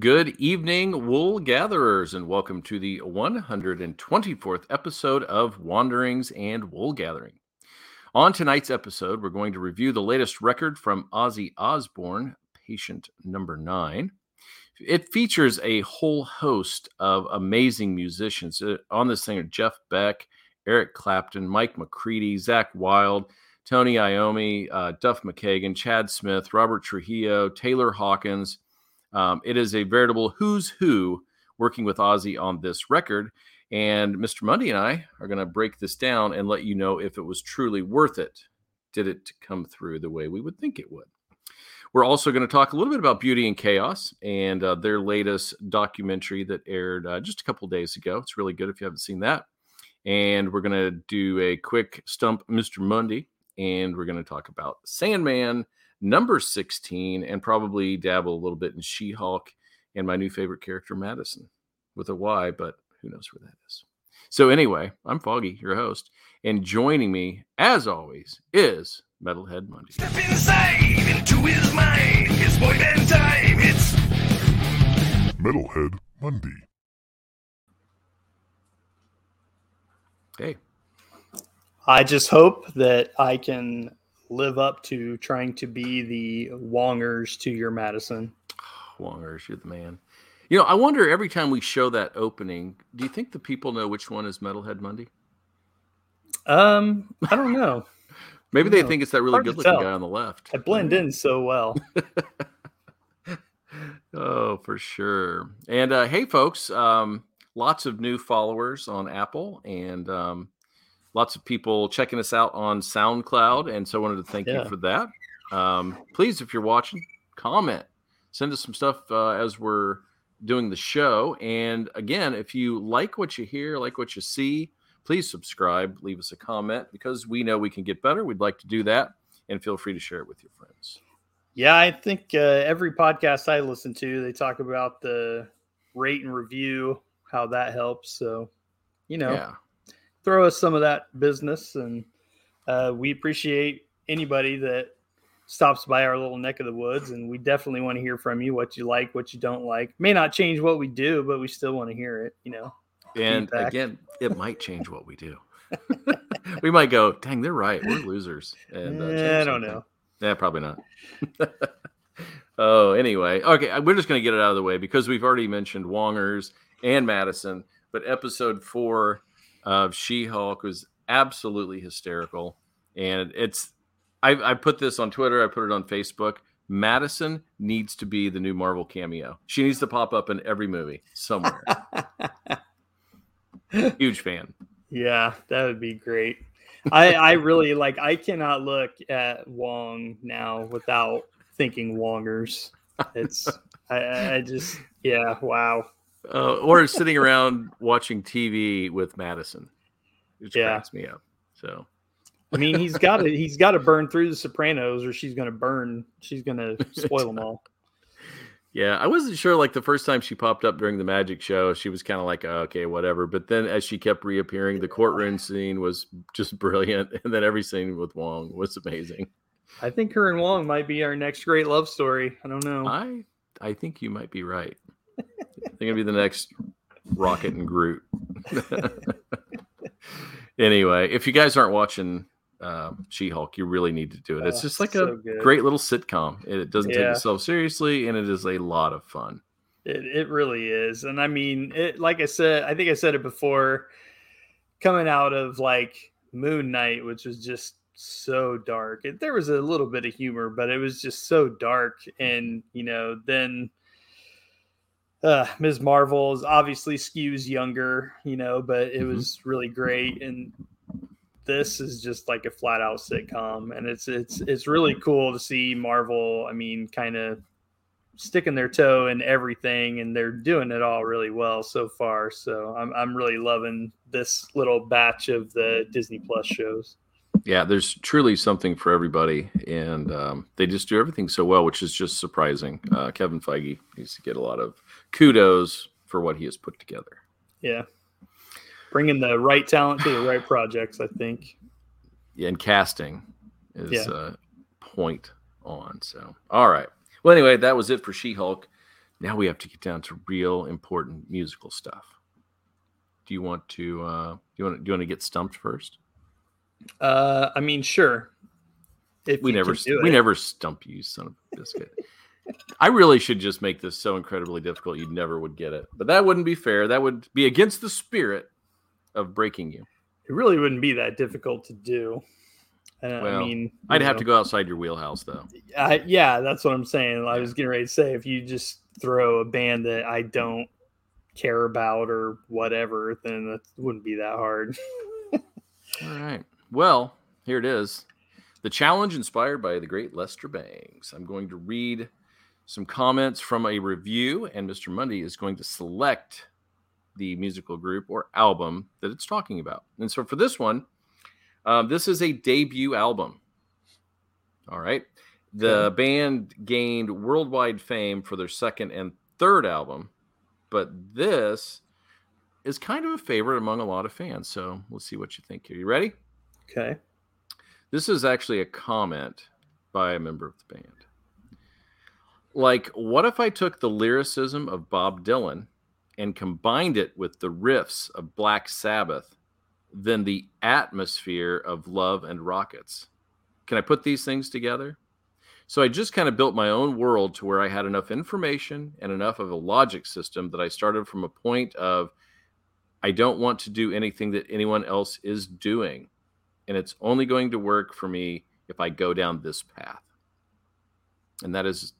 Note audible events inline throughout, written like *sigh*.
Good evening, wool gatherers, and welcome to the 124th episode of Wanderings and Wool Gathering. On tonight's episode, we're going to review the latest record from Ozzy Osbourne, Patient Number Nine. It features a whole host of amazing musicians. Uh, on this thing are Jeff Beck, Eric Clapton, Mike McCready, Zakk Wylde, Tony Iommi, uh, Duff McKagan, Chad Smith, Robert Trujillo, Taylor Hawkins, um, it is a veritable who's who working with Ozzy on this record. And Mr. Mundy and I are going to break this down and let you know if it was truly worth it. Did it come through the way we would think it would? We're also going to talk a little bit about Beauty and Chaos and uh, their latest documentary that aired uh, just a couple days ago. It's really good if you haven't seen that. And we're going to do a quick stump Mr. Mundy and we're going to talk about Sandman number 16 and probably dabble a little bit in She Hulk and my new favorite character, Madison, with a Y, but who knows where that is. So, anyway, I'm Foggy, your host, and joining me, as always, is Metalhead Monday. Step inside into his mind. It's boy band time. It's Metalhead Monday. Hey. I just hope that I can live up to trying to be the Wongers to your Madison. Wongers, you're the man. You know, I wonder every time we show that opening, do you think the people know which one is Metalhead Monday? Um, I don't know. *laughs* Maybe they know. think it's that really good looking guy on the left. I blend in so well. *laughs* oh, for sure. And uh, hey, folks, um, lots of new followers on Apple, and um, lots of people checking us out on SoundCloud, and so I wanted to thank yeah. you for that. Um, please, if you're watching, comment, send us some stuff uh, as we're doing the show. And again, if you like what you hear, like what you see, please subscribe, leave us a comment because we know we can get better. We'd like to do that, and feel free to share it with your friends. Yeah, I think uh, every podcast I listen to, they talk about the rate and review, how that helps. So, you know, yeah throw us some of that business, and uh, we appreciate anybody that stops by our little neck of the woods. And we definitely want to hear from you what you like, what you don't like. May not change what we do, but we still want to hear it. You know. And feedback. again, it *laughs* might change what we do. *laughs* we might go, dang, they're right. We're losers. And uh, I don't know. Yeah, probably not. *laughs* oh, anyway, okay, we're just going to get it out of the way because we've already mentioned Wongers and Madison, but episode four of She Hulk was absolutely hysterical. And it's, I, I put this on Twitter, I put it on Facebook. Madison needs to be the new Marvel cameo. She needs to pop up in every movie somewhere. *laughs* Huge fan. Yeah, that would be great. I, I really like. I cannot look at Wong now without thinking Wongers. It's I, I just yeah wow uh, or sitting around watching TV with Madison, which yeah. cracks me up. So, I mean, he's got to he's got to burn through the Sopranos, or she's going to burn. She's going to spoil them all. Yeah, I wasn't sure. Like the first time she popped up during the magic show, she was kind of like, oh, okay, whatever. But then as she kept reappearing, the courtroom scene was just brilliant, and then every scene with Wong was amazing. I think her and Wong might be our next great love story. I don't know. I I think you might be right. They're gonna be the next Rocket and Groot. *laughs* anyway, if you guys aren't watching uh, She-Hulk, you really need to do it. It's oh, just like a great little sitcom. It doesn't yeah. take itself seriously, and it is a lot of fun. It, it really is, and I mean, it. Like I said, I think I said it before. Coming out of like Moon Knight, which was just so dark. It, there was a little bit of humor, but it was just so dark, and you know, then uh, Ms. Marvel is obviously skews younger, you know, but it mm-hmm. was really great. And this is just like a flat out sitcom, and it's it's it's really cool to see Marvel. I mean, kind of sticking their toe in everything, and they're doing it all really well so far. So I'm I'm really loving this little batch of the Disney Plus shows. Yeah, there's truly something for everybody, and um, they just do everything so well, which is just surprising. Uh, Kevin Feige needs to get a lot of kudos for what he has put together. Yeah. Bringing the right talent to the right projects, I think. Yeah, and casting is yeah. uh, point on. So, all right. Well, anyway, that was it for She Hulk. Now we have to get down to real important musical stuff. Do you want to? Uh, do you want? To, Do you want to get stumped first? Uh, I mean, sure. If we never, we never stump you, son of a biscuit. I really should just make this so incredibly difficult you never would get it. But that wouldn't be fair. That would be against the spirit of breaking you. It really wouldn't be that difficult to do. Uh, well, I mean, I'd know, have to go outside your wheelhouse, though. Uh, yeah, that's what I'm saying. I was getting ready to say if you just throw a band that I don't care about or whatever, then that wouldn't be that hard. *laughs* All right. Well, here it is. The challenge inspired by the great Lester Bangs. I'm going to read some comments from a review, and Mr. Mundy is going to select the musical group or album that it's talking about. And so for this one, um, this is a debut album. All right. The okay. band gained worldwide fame for their second and third album, but this is kind of a favorite among a lot of fans. So we'll see what you think here. You ready? Okay. This is actually a comment by a member of the band like what if i took the lyricism of bob dylan and combined it with the riffs of black sabbath then the atmosphere of love and rockets? Can i put these things together? So i just kind of built my own world to where i had enough information and enough of a logic system that i started from a point of i don't want to do anything that anyone else is doing and it's only going to work for me if i go down this path. And that is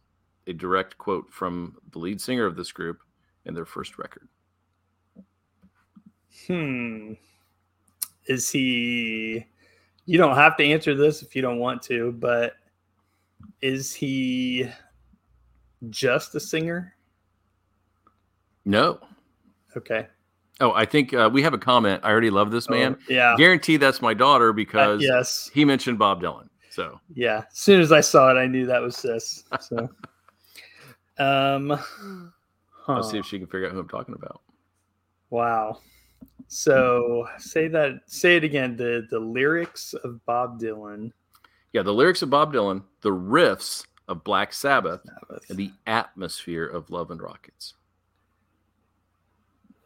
a direct quote from the lead singer of this group in their first record. Hmm. Is he you don't have to answer this if you don't want to, but is he just a singer? No. Okay. Oh, I think uh, we have a comment. I already love this man. Oh, yeah. Guarantee that's my daughter because uh, yes, he mentioned Bob Dylan. So yeah, as soon as I saw it, I knew that was sis. So um, huh. Let's see if she can figure out who I'm talking about. Wow. So say that. Say it again. The the lyrics of Bob Dylan. Yeah, the lyrics of Bob Dylan, the riffs of Black Sabbath, Sabbath. and the atmosphere of Love and Rockets.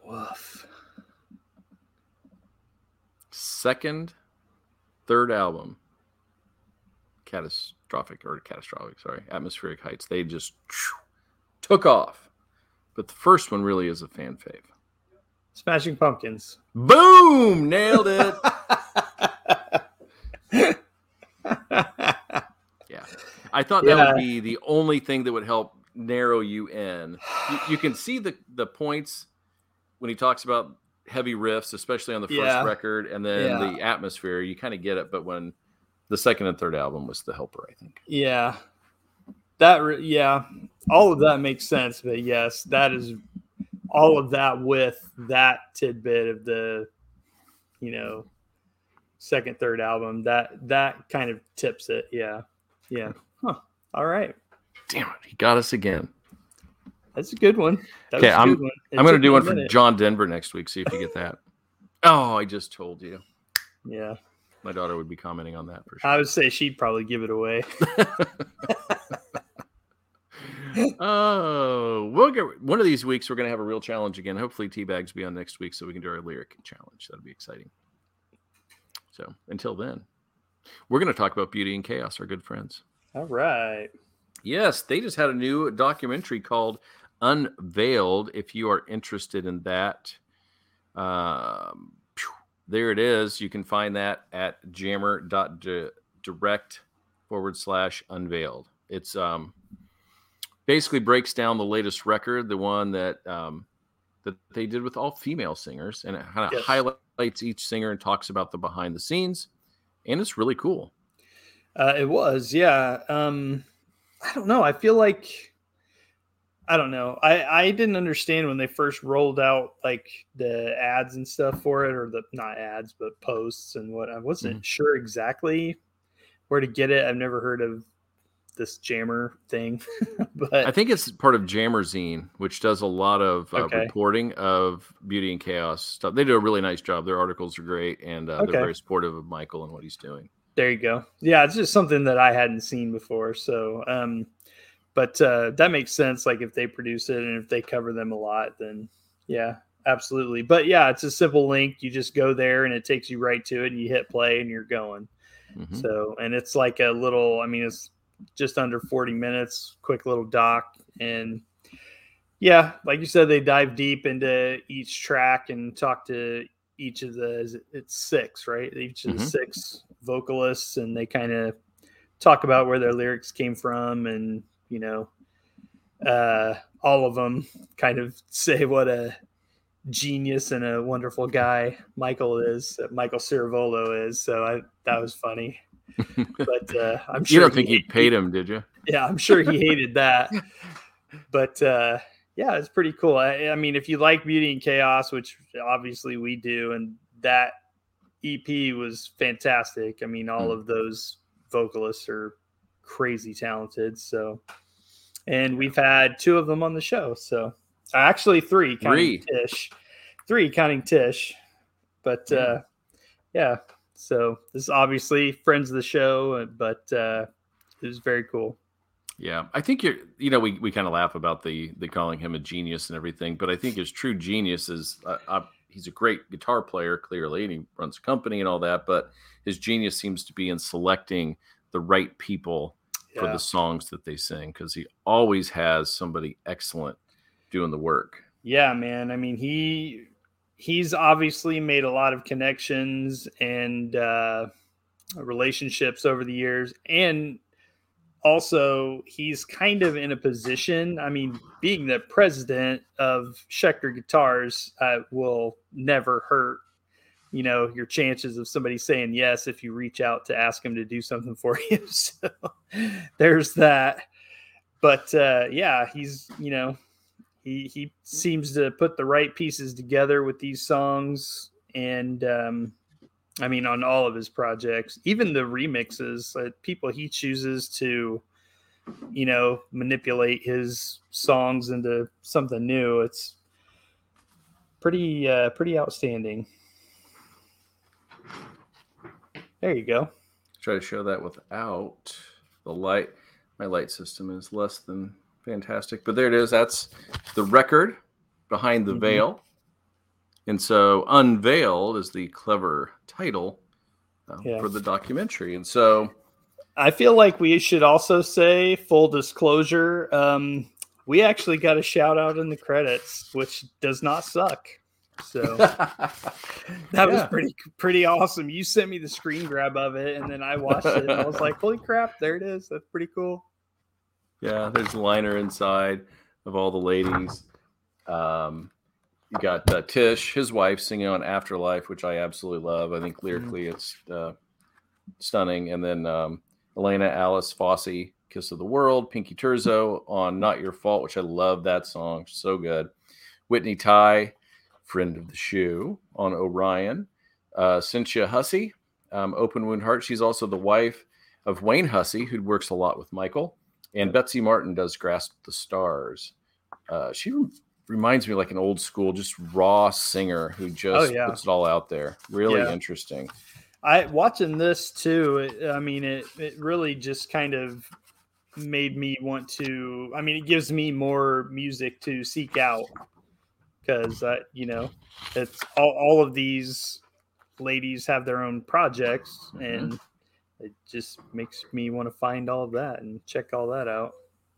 Woof. Second, third album, catastrophic or catastrophic. Sorry, atmospheric heights. They just took off. But the first one really is a fan fave. Smashing Pumpkins. Boom! Nailed it. *laughs* yeah. I thought that yeah. would be the only thing that would help narrow you in. You, you, can see the, the points when he talks about heavy riffs, especially on the first yeah. record, and then yeah. the atmosphere. You kind of get it. But when the second and third album was the helper, I think. Yeah. That, yeah all of that makes sense. But yes, that is all of that with that tidbit of the, you know, second, third album. That that kind of tips it. Yeah, yeah. Huh. All right. Damn it, he got us again. That's a good one. okay, I'm one. I'm going to do one for John Denver next week. See if you get that. *laughs* oh, I just told you. Yeah. My daughter would be commenting on that for sure. I would say she'd probably give it away. *laughs* *laughs* oh, we'll get one of these weeks. We're going to have a real challenge again. Hopefully, Teabags be on next week so we can do our lyric challenge. That'll be exciting. So until then, we're going to talk about Beauty and Chaos, our good friends. All right. Yes, they just had a new documentary called Unveiled. If you are interested in that, um, there it is. You can find that at jammer.direct forward slash unveiled. It's um basically breaks down the latest record, the one that um, that they did with all female singers, and it kind of yes. highlights each singer and talks about the behind the scenes, and it's really cool. Uh, it was, yeah. Um, I don't know. I feel like I don't know. I I didn't understand when they first rolled out like the ads and stuff for it, or the not ads but posts and what. I wasn't mm-hmm. sure exactly where to get it. I've never heard of this jammer thing *laughs* but i think it's part of jammerzine which does a lot of uh, okay. reporting of beauty and chaos stuff they do a really nice job their articles are great and uh, okay. they're very supportive of michael and what he's doing there you go yeah it's just something that i hadn't seen before so um but uh, that makes sense. Like if they produce it and if they cover them a lot, then yeah, absolutely. But yeah, it's a simple link. You just go there and it takes you right to it, and you hit play and you're going. Mm-hmm. So, and it's like a little. I mean, it's just under 40 minutes, quick little doc, and yeah, like you said, they dive deep into each track and talk to each of the. It's six, right? Each of mm-hmm. the six vocalists, and they kind of talk about where their lyrics came from and you know uh, all of them kind of *laughs* say what a genius and a wonderful guy michael is michael Ciravolo is so i that was funny but uh, i'm sure you don't think he, he paid him did you yeah i'm sure he *laughs* hated that but uh, yeah it's pretty cool I, I mean if you like beauty and chaos which obviously we do and that ep was fantastic i mean all mm. of those vocalists are crazy talented. So, and we've had two of them on the show. So, actually, three counting three. Tish, three counting Tish. But yeah. uh, yeah, so this is obviously friends of the show, but uh, it was very cool. Yeah, I think you're. You know, we, we kind of laugh about the the calling him a genius and everything, but I think his true genius is uh, uh, he's a great guitar player, clearly, and he runs a company and all that. But his genius seems to be in selecting the right people yeah. for the songs that they sing because he always has somebody excellent doing the work. Yeah, man. I mean, he he's obviously made a lot of connections and uh, relationships over the years, and also he's kind of in a position. I mean, being the president of Schecter Guitars uh, will never hurt you know your chances of somebody saying yes if you reach out to ask him to do something for *laughs* you so there's that but uh yeah he's you know he he seems to put the right pieces together with these songs and um i mean on all of his projects even the remixes uh, people he chooses to you know manipulate his songs into something new it's pretty uh pretty outstanding there you go. Try to show that without the light. My light system is less than fantastic, but there it is. That's the record behind the mm-hmm. veil. And so, Unveiled is the clever title uh, yeah. for the documentary. And so, I feel like we should also say full disclosure. Um, we actually got a shout out in the credits, which does not suck. So *laughs* that yeah. was pretty pretty awesome. You sent me the screen grab of it, and then I watched it. and I was like, "Holy crap! There it is. That's pretty cool." Yeah, there's liner inside of all the ladies. Um, you got uh, Tish, his wife, singing on "Afterlife," which I absolutely love. I think mm-hmm. lyrically it's uh, stunning. And then um, Elena Alice Fossi, "Kiss of the World," Pinky Turzo on "Not Your Fault," which I love that song, so good. Whitney Tai friend of the shoe on Orion. Uh, Cynthia Hussey, um, Open Wound Heart. She's also the wife of Wayne Hussey, who works a lot with Michael. And Betsy Martin does Grasp the Stars. Uh, she re- reminds me like an old school, just raw singer who just oh, yeah. puts it all out there. Really yeah. interesting. I watching this too. It, I mean, it it really just kind of made me want to. I mean, it gives me more music to seek out because uh, you know it's all, all of these ladies have their own projects mm-hmm. and it just makes me want to find all of that and check all that out.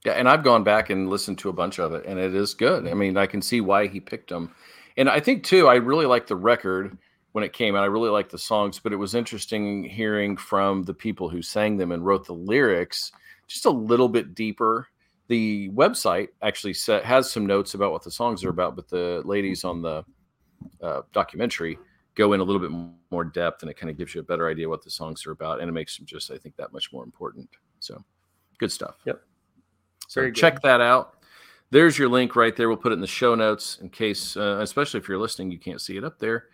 Yeah and i've gone back and listened to a bunch of it and it is good. I mean i can see why he picked them and i think too i really like the record when it came out. I really like the songs but it was interesting hearing from the people who sang them and wrote the lyrics just a little bit deeper. The website actually set, has some notes about what the songs are about, but the ladies on the uh, documentary go in a little bit more depth and it kind of gives you a better idea what the songs are about and it makes them just i think that much more important so good stuff yep so Very check good. that out there's your link right there we'll put it in the show notes in case uh, especially if you're listening you can't see it up there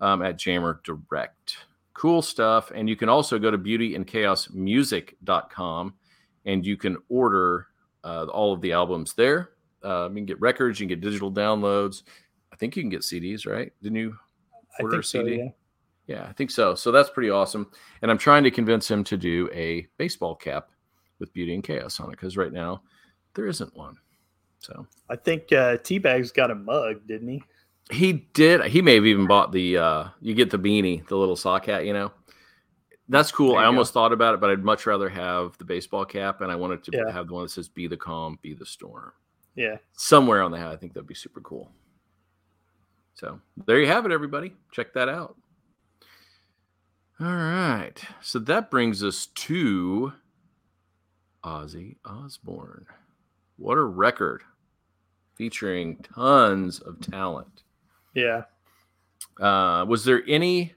um, at jammer direct cool stuff and you can also go to beautyandchaosmusic.com and you can order uh, all of the albums there. Uh, you can get records, you can get digital downloads. I think you can get CDs, right? Didn't you a CD? So, yeah. yeah, I think so. So that's pretty awesome. And I'm trying to convince him to do a baseball cap with Beauty and Chaos on it because right now there isn't one. So I think uh, Teabag's got a mug, didn't he? he did. He may have even bought the. uh You get the beanie, the little sock hat. You know, that's cool. I almost thought about it, but I'd much rather have the baseball cap, and I wanted to Yeah. have the one that says "Be the calm, be the storm." Yeah. somewhere on the hat. I think that'd be super cool. So there you have it, everybody. Check that out. All right. So that brings us to Ozzy Osbourne. What a record featuring tons of talent. Yeah. Uh, was there any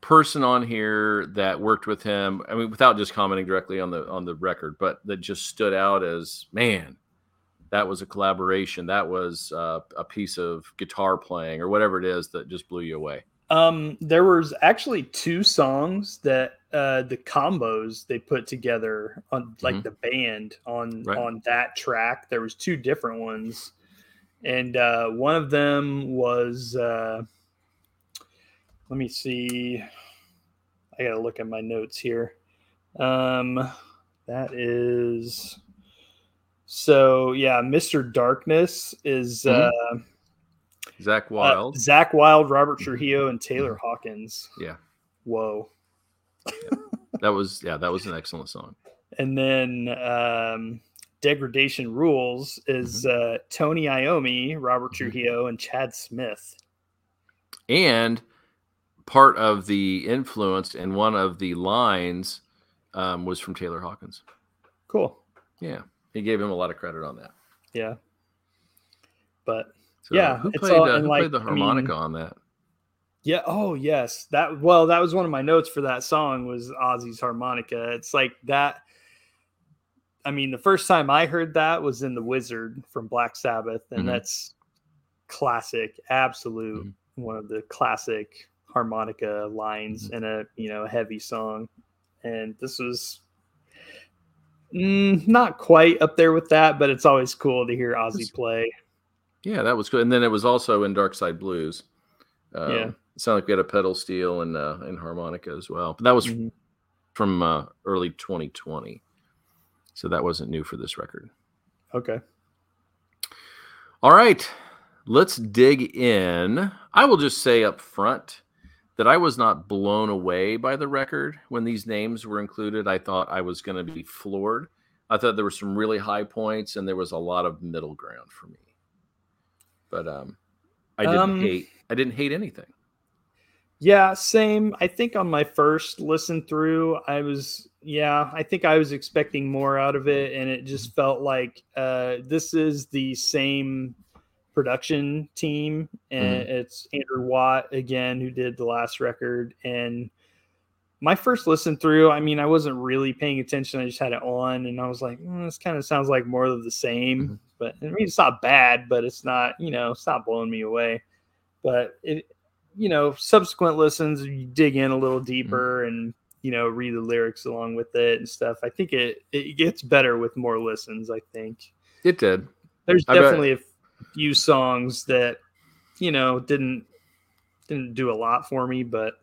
person on here that worked with him? I mean, without just commenting directly on the on the record, but that just stood out as man, that was a collaboration. That was uh, a piece of guitar playing or whatever it is that just blew you away. Um, there was actually two songs that uh, the combos they put together on like Mhm. the band on Right. on that track. There was two different ones, and uh, one of them was uh, let me see. I gotta look at my notes here. Um, that is so yeah. Mr. Darkness is Mhm. uh, Zakk uh, Wylde. Zakk Wylde, Robert Trujillo, and Taylor Hawkins. Yeah. Whoa. that was yeah, that was an excellent song. And then um, Degradation Rules is Mm-hmm. uh, Tony Iommi, Robert Trujillo, and Chad Smith. And part of the influence and one of the lines um, was from Taylor Hawkins. Cool. Yeah, he gave him a lot of credit on that. Yeah. But So Yeah, who it's played, all- uh, who like, played the I mean- harmonica on that? yeah, oh yes, that well, that was one of my notes for that song was Ozzy's harmonica. It's like that. I mean, the first time I heard that was in The Wizard from Black Sabbath, and Mhm. that's classic, absolute Mhm. one of the classic harmonica lines Mm-hmm. in a you know heavy song. And this was mm, not quite up there with that, but it's always cool to hear Ozzy play. Yeah, that was good. And then it was also in Dark Side Blues. Um, Yeah. it sounded like we had a pedal steel and uh, and harmonica as well. But that was Mhm. from uh, early 2020, so that wasn't new for this record. Okay. All right, let's dig in. I will just say up front that I was not blown away by the record when these names were included. I thought I was going to be floored. I thought there were some really high points and there was a lot of middle ground for me. But um, I didn't Um, hate. I didn't hate anything. Yeah, same. I think on my first listen through, I was yeah, I think I was expecting more out of it, and it just felt like uh, this is the same production team, and it's Andrew Watt again who did the last record. And my first listen through, I mean, I wasn't really paying attention. I just had it on, and I was like, mm, this kind of sounds like more of the same. Mhm. But I mean, it's not bad, but it's not you know, it's not blowing me away. But it you know, subsequent listens, you dig in a little Mm-hmm. deeper and you know read the lyrics along with it and stuff. I think it it gets better with more listens. I think It did. there's I bet- definitely a few songs that you know didn't didn't do a lot for me, but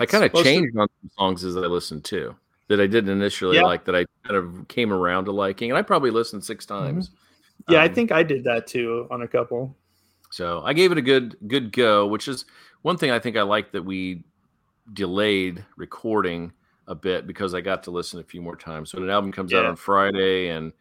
I kind of changed on some songs as I listened to that I didn't initially Yeah. like that I kind of came around to liking, and I probably listened six times. yeah, I Um, think I did that too on a couple. So I gave it a good good go, which is one thing I think I like that we delayed recording a bit because I got to listen a few more times. So when an album comes out on Friday and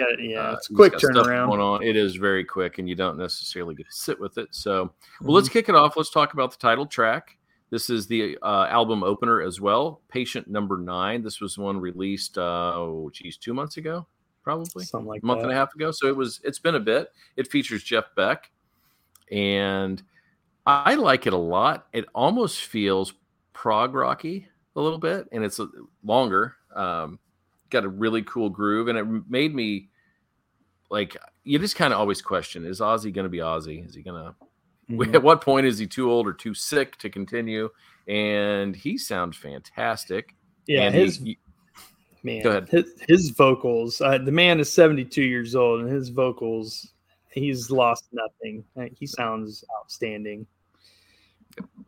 Yeah, yeah, uh, it's it's quick turnaround. going on, it is very quick, and you don't necessarily get to sit with it. So well, Mm-hmm. let's kick it off. Let's talk about the title track. This is the uh, album opener as well. Patient number nine. This was one released, uh, oh, geez, two months ago, probably something like a month that. and a half ago. So it was it's been a bit. It features Jeff Beck, and I like it a lot. It almost feels prog rocky a little bit, and it's uh, longer. Um, got a really cool groove, and it made me like you just kind of always question: Is Ozzy going to be Ozzy? Is he going *laughs* to? Mhm. At what point is he too old or too sick to continue? And he sounds fantastic. Yeah, and his he- man, Go ahead. His, his vocals. Uh, the man is 72 years old, and his vocals, he's lost nothing. Uh, He sounds outstanding.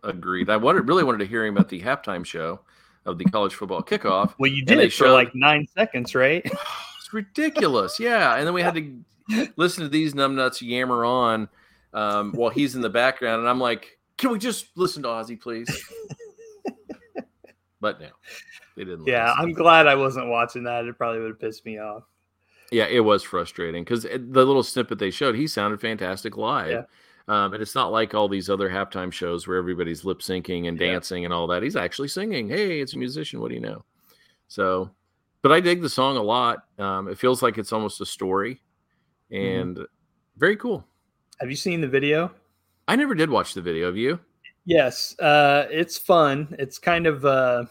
agreed. I wanted really wanted to hear him at the halftime show of the college football kickoff. Well, you did it for showed- like nine seconds, right? *sighs* *laughs* It's ridiculous. Yeah. And then we had to listen to these numbnuts yammer on um, while he's in the background. And I'm like, can we just listen to Ozzy, please? but no, they didn't. Yeah, I'm glad I wasn't watching that. It probably would have pissed me off. Yeah, it was frustrating because the little snippet they showed, he sounded fantastic live. Yeah. Um, and it's not like all these other halftime shows where everybody's lip syncing and dancing yeah. and all that. He's actually singing. Hey, it's a musician. What do you know? So, but I dig the song a lot. Um, it feels like it's almost a story mm-hmm. and mm-hmm. very cool. Have you seen the video? I never did watch the video. Have you? Yes. Uh, it's fun. It's kind of uh,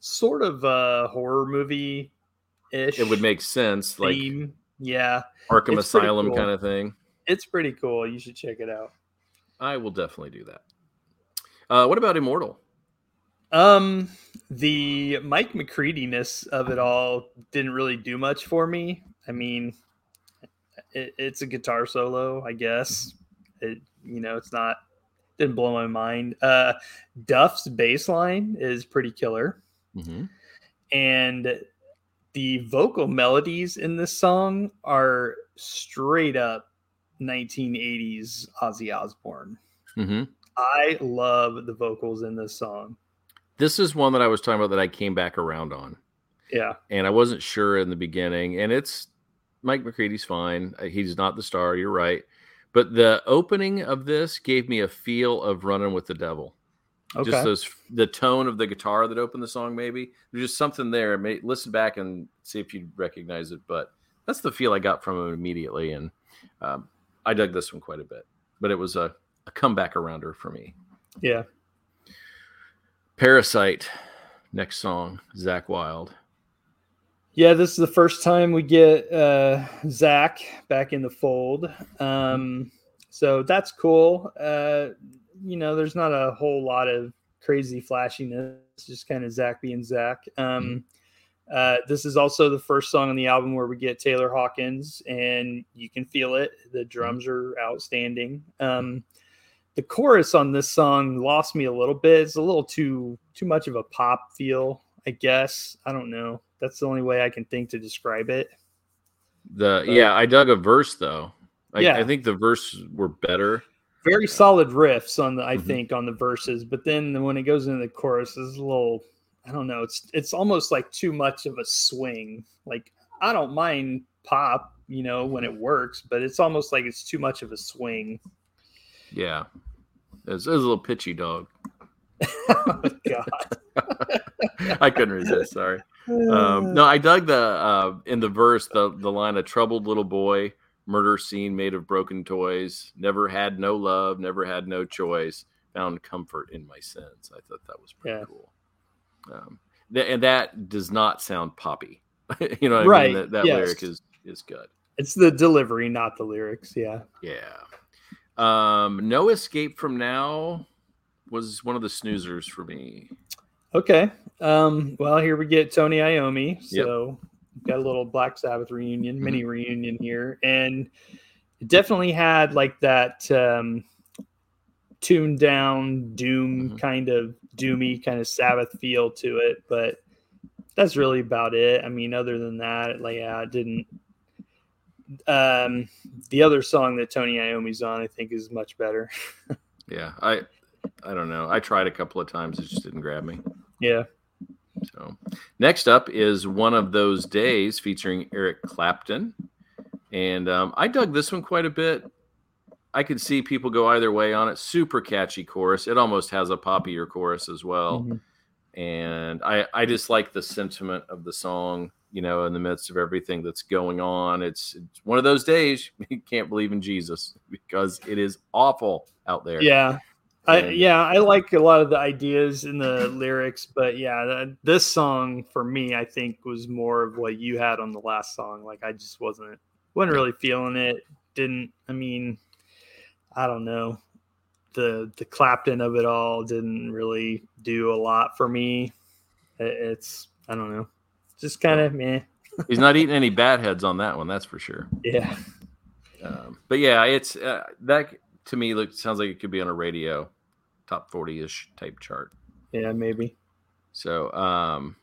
sort of a horror movie ish. It would make sense. Theme. Like, yeah. Arkham it's Asylum cool. kind of thing. It's pretty cool. You should check it out. I will definitely do that. Uh, what about Immortal? Um, the Mike McCready-ness of it all didn't really do much for me. I mean, it, it's a guitar solo, I guess. It, you know, it's not didn't blow my mind. Uh, Duff's bass line is pretty killer, mm-hmm. and the vocal melodies in this song are straight up 1980s Ozzy Osbourne. Mm-hmm. I love the vocals in this song. This is one that I was talking about that I came back around on. Yeah. And I wasn't sure in the beginning. And it's Mike McCready's fine. Uh, he's not the star. You're right. But the opening of this gave me a feel of running with the devil. Okay. Just those the tone of the guitar that opened the song, maybe. There's just something there. May, listen back and see if you recognize it. But that's the feel I got from him immediately. And um, I dug this one quite a bit, but it was a, a comeback arounder for me. Yeah. Parasite, next song, Zakk Wylde. Yeah, this is the first time we get uh, Zakk back in the fold. Um, so that's cool. Uh, you know, there's not a whole lot of crazy flashiness, just kind of Zakk being Zakk. Um, mm-hmm. Uh, this is also the first song on the album where we get Taylor Hawkins, and you can feel it. The drums are outstanding. Um, the chorus on this song lost me a little bit. It's a little too too much of a pop feel, I guess. I don't know. That's the only way I can think to describe it. The but, yeah, I dug a verse though. I, yeah, I think the verse were better. Very solid riffs on the I mm-hmm. think on the verses, but then when it goes into the chorus, it's a little I don't know. It's it's almost like too much of a swing. Like I don't mind pop, you know, when it works, but it's almost like it's too much of a swing. Yeah, it's, it's a little pitchy dog. *laughs* oh, God, *laughs* I couldn't resist. Sorry. *sighs* Um, no, I dug the uh, in the verse the the line "A troubled little boy, murder scene made of broken toys, never had no love, never had no choice, found comfort in my sins." I thought that was pretty yeah. cool. Um, th- and that does not sound poppy. *laughs* you know, right? I mean? That, that yes. lyric is is good. It's the delivery, not the lyrics. Yeah. Yeah. Um, no escape from now was one of the snoozers for me. Okay. Um, well, here we get Tony Iommi. So yep. got a little Black Sabbath reunion, mm-hmm. mini reunion here, and it definitely had like that um, tuned down doom mm-hmm. kind of doomy kind of Sabbath feel to it, but that's really about it. I mean, other than that, like yeah, it didn't. Um, the other song that Tony Iommi's on, I think, is much better. *laughs* yeah, I, I don't know. I tried a couple of times, it just didn't grab me. Yeah. So, next up is one of those days featuring Eric Clapton, and um, I dug this one quite a bit. I could see people go either way on it. Super catchy chorus. It almost has a poppier chorus as well. Mm-hmm. And I, I just like the sentiment of the song, you know, in the midst of everything that's going on. It's, it's one of those days *laughs* you can't believe in Jesus because it is awful out there. Yeah. I, yeah, I like a lot of the ideas in the lyrics, but yeah, this song for me, I think was more of what you had on the last song. Like I just wasn't wasn't really feeling it. Didn't I mean I don't know. The the Clapton of it all didn't really do a lot for me. It's I don't know. Just kind of meh. He's not eating any bad heads on that one, that's for sure. Yeah. Um, but yeah, it's uh, that to me looks sounds like it could be on a radio top 40 ish type chart. Yeah, maybe. So, um,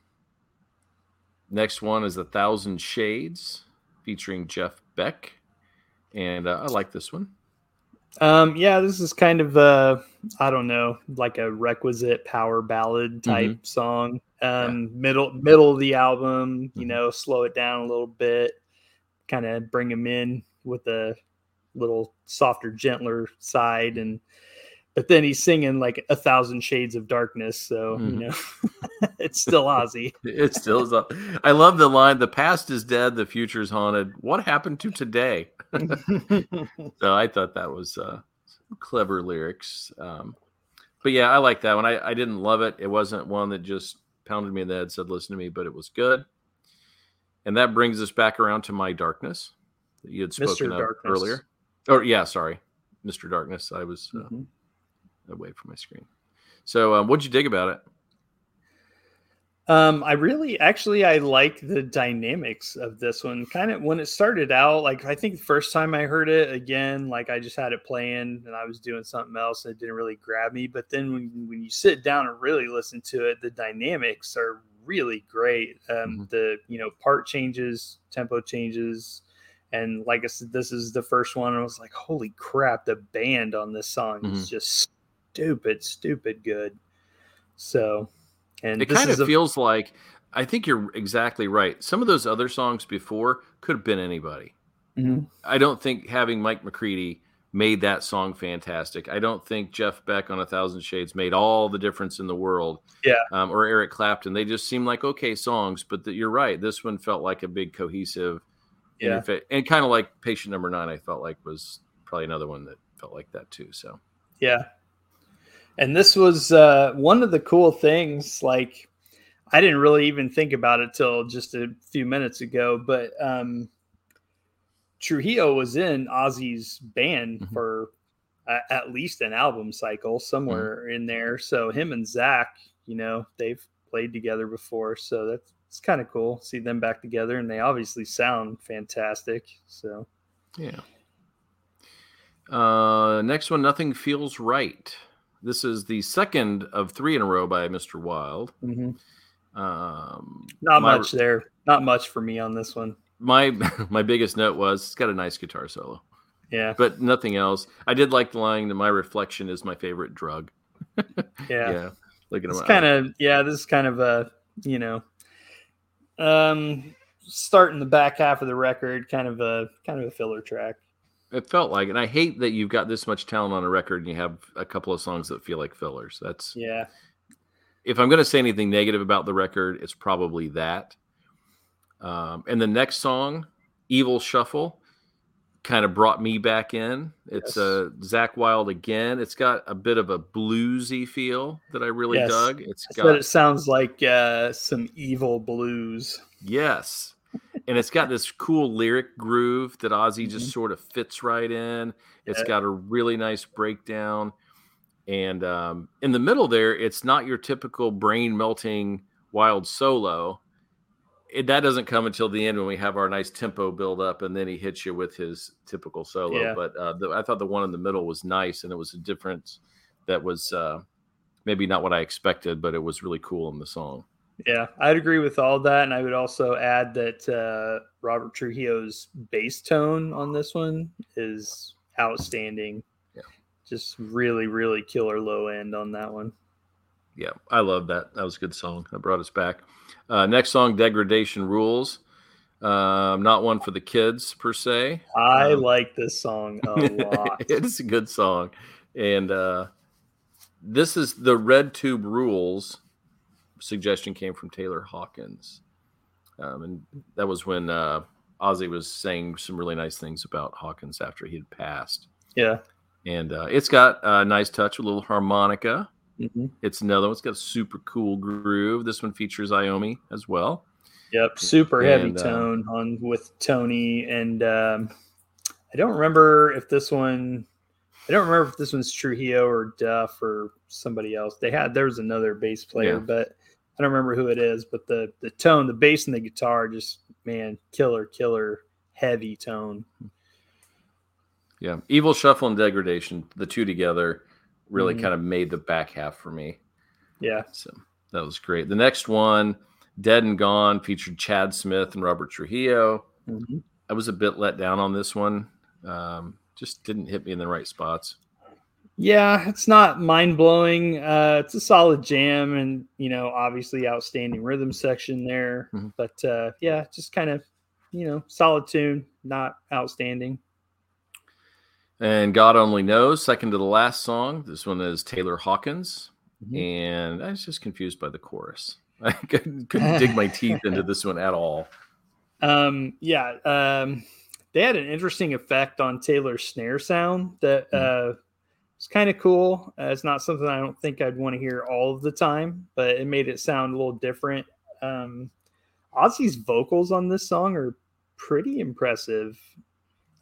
Next one is A Thousand Shades featuring Jeff Beck. And uh, I like this one. Um, yeah, this is kind of uh I don't know, like a requisite power ballad type mm-hmm. song. Um yeah. middle middle of the album, you mm-hmm. know, slow it down a little bit, kind of bring him in with a little softer, gentler side and but then he's singing like a thousand shades of darkness so mm. you know *laughs* it's still ozzy *laughs* it still is i love the line the past is dead the future is haunted what happened to today *laughs* so i thought that was uh, clever lyrics um, but yeah i like that one. I, I didn't love it. It wasn't one that just pounded me in the head said listen to me but it was good. And that brings us back around to my darkness that you had spoken of earlier. Oh yeah sorry mr darkness. I was uh, mm-hmm. away from my screen. So, um, what'd you dig about it? Um, I really, actually, I like the dynamics of this one. Kind of when it started out, like I think the first time I heard it, again, like I just had it playing and I was doing something else and it didn't really grab me. But then when when you sit down and really listen to it, the dynamics are really great. Um, mm-hmm. The you know part changes, tempo changes, and like I said, this is the first one. I was like, holy crap, the band on this song mm-hmm. is just stupid, stupid good. So, and it kind of a- feels like I think you're exactly right. Some of those other songs before could have been anybody. Mm-hmm. I don't think having Mike McCready made that song fantastic. I don't think Jeff Beck on A Thousand Shades made all the difference in the world. Yeah. Um, or Eric Clapton. They just seem like okay songs, but the, you're right. This one felt like a big cohesive. Yeah. And, and kind of like Patient Number Nine, I felt like was probably another one that felt like that too. So. Yeah, and this was uh, one of the cool things. Like, I didn't really even think about it till just a few minutes ago, but um, Trujillo was in Ozzy's band mm-hmm. for uh, at least an album cycle somewhere mm-hmm. in there. So him and Zakk you know, they've played together before, so that's it's kind of cool. See them back together, and they obviously sound fantastic. So, yeah. Uh, next one, nothing feels right. This is the second of three in a row by Mr. Wylde. Mm-hmm. Um, Not my, much there. Not much for me on this one. My *laughs* my biggest note was it's got a nice guitar solo. Yeah, but nothing else. I did like the line that my reflection is my favorite drug. *laughs* yeah, yeah. Looking at it's kind of yeah. This is kind of a you know, um, starting the back half of the record, kind of a kind of a filler track. It felt like, and I hate that you've got this much talent on a record and you have a couple of songs that feel like fillers. That's yeah. If I'm going to say anything negative about the record, it's probably that. Um, and the next song, "Evil Shuffle," kind of brought me back in. It's yes. uh, Zakk Wylde again. It's got a bit of a bluesy feel that I really yes. dug. It's got. it sounds like uh, some evil blues. Yes, and it's got this cool lyric groove that Ozzy mm-hmm. just sort of fits right in. It's got a really nice breakdown, and um, in the middle there, it's not your typical brain melting wild solo. It, that doesn't come until the end when we have our nice tempo build up, and then he hits you with his typical solo. Yeah. But uh, the, I thought the one in the middle was nice, and it was a difference that was uh, maybe not what I expected, but it was really cool in the song. Yeah, I'd agree with all that, and I would also add that uh, Robert Trujillo's bass tone on this one is outstanding. Yeah, just really, really killer low end on that one. Yeah, I love that. That was a good song. That brought us back. Uh, next song, "Degradation Rules." Um, not one for the kids per se. I um, like this song a *laughs* lot. it's a good song, and uh, this is the Red Tube Rules suggestion came from Taylor Hawkins, um, and that was when uh, Ozzy was saying some really nice things about Hawkins after he had passed. Yeah, and uh, it's got a nice touch, a little harmonica. Mm-hmm. It's another one. It's got a super cool groove. This one features Iommi as well. Yep, super heavy uh, tone uh, on with Tony, and um, I don't remember if this one. I don't remember if this one's Trujillo or Duff or somebody else. They had there was another bass player, yeah. but I don't remember who it is, but the the tone, the bass and the guitar, just man, killer, killer, heavy tone. Yeah, evil shuffle and degradation, the two together, really mm-hmm. kind of made the back half for me. Yeah, so that was great. The next one, Dead and Gone featured Chad Smith and Robert Trujillo. Mm-hmm. I was a bit let down on this one. Um, just didn't hit me in the right spots. Yeah, it's not mind blowing. Uh, it's a solid jam, and you know, obviously, outstanding rhythm section there. Mm-hmm. But uh, yeah, just kind of, you know, solid tune, not outstanding. And God Only Knows, second to the last song. This one is Taylor Hawkins. Mm-hmm. And I was just confused by the chorus. *laughs* I couldn't, couldn't dig my teeth into this one at all. *laughs* Um, yeah. Um, they had an interesting effect on Taylor's snare sound that mm-hmm. Was kind of cool. Uh, it's not something I don't think I'd want to hear all of the time, but it made it sound a little different. Um, Ozzy's vocals on this song are pretty impressive.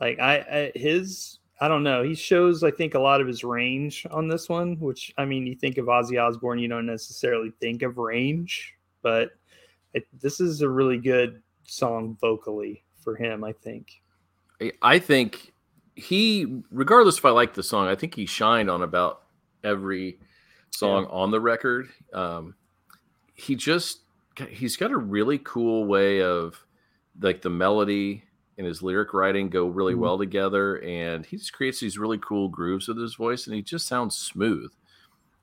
Like I, I his I don't know. He shows, I think, a lot of his range on this one, which I mean, you think of Ozzy Osbourne, you don't necessarily think of range, but it, this is a really good song vocally for him, I think. I think he, regardless if I like the song, I think he shined on about every song yeah. on the record. Um, he just, he's got a really cool way of like the melody and his lyric writing go really mm-hmm. well together. And he just creates these really cool grooves with his voice, and he just sounds smooth.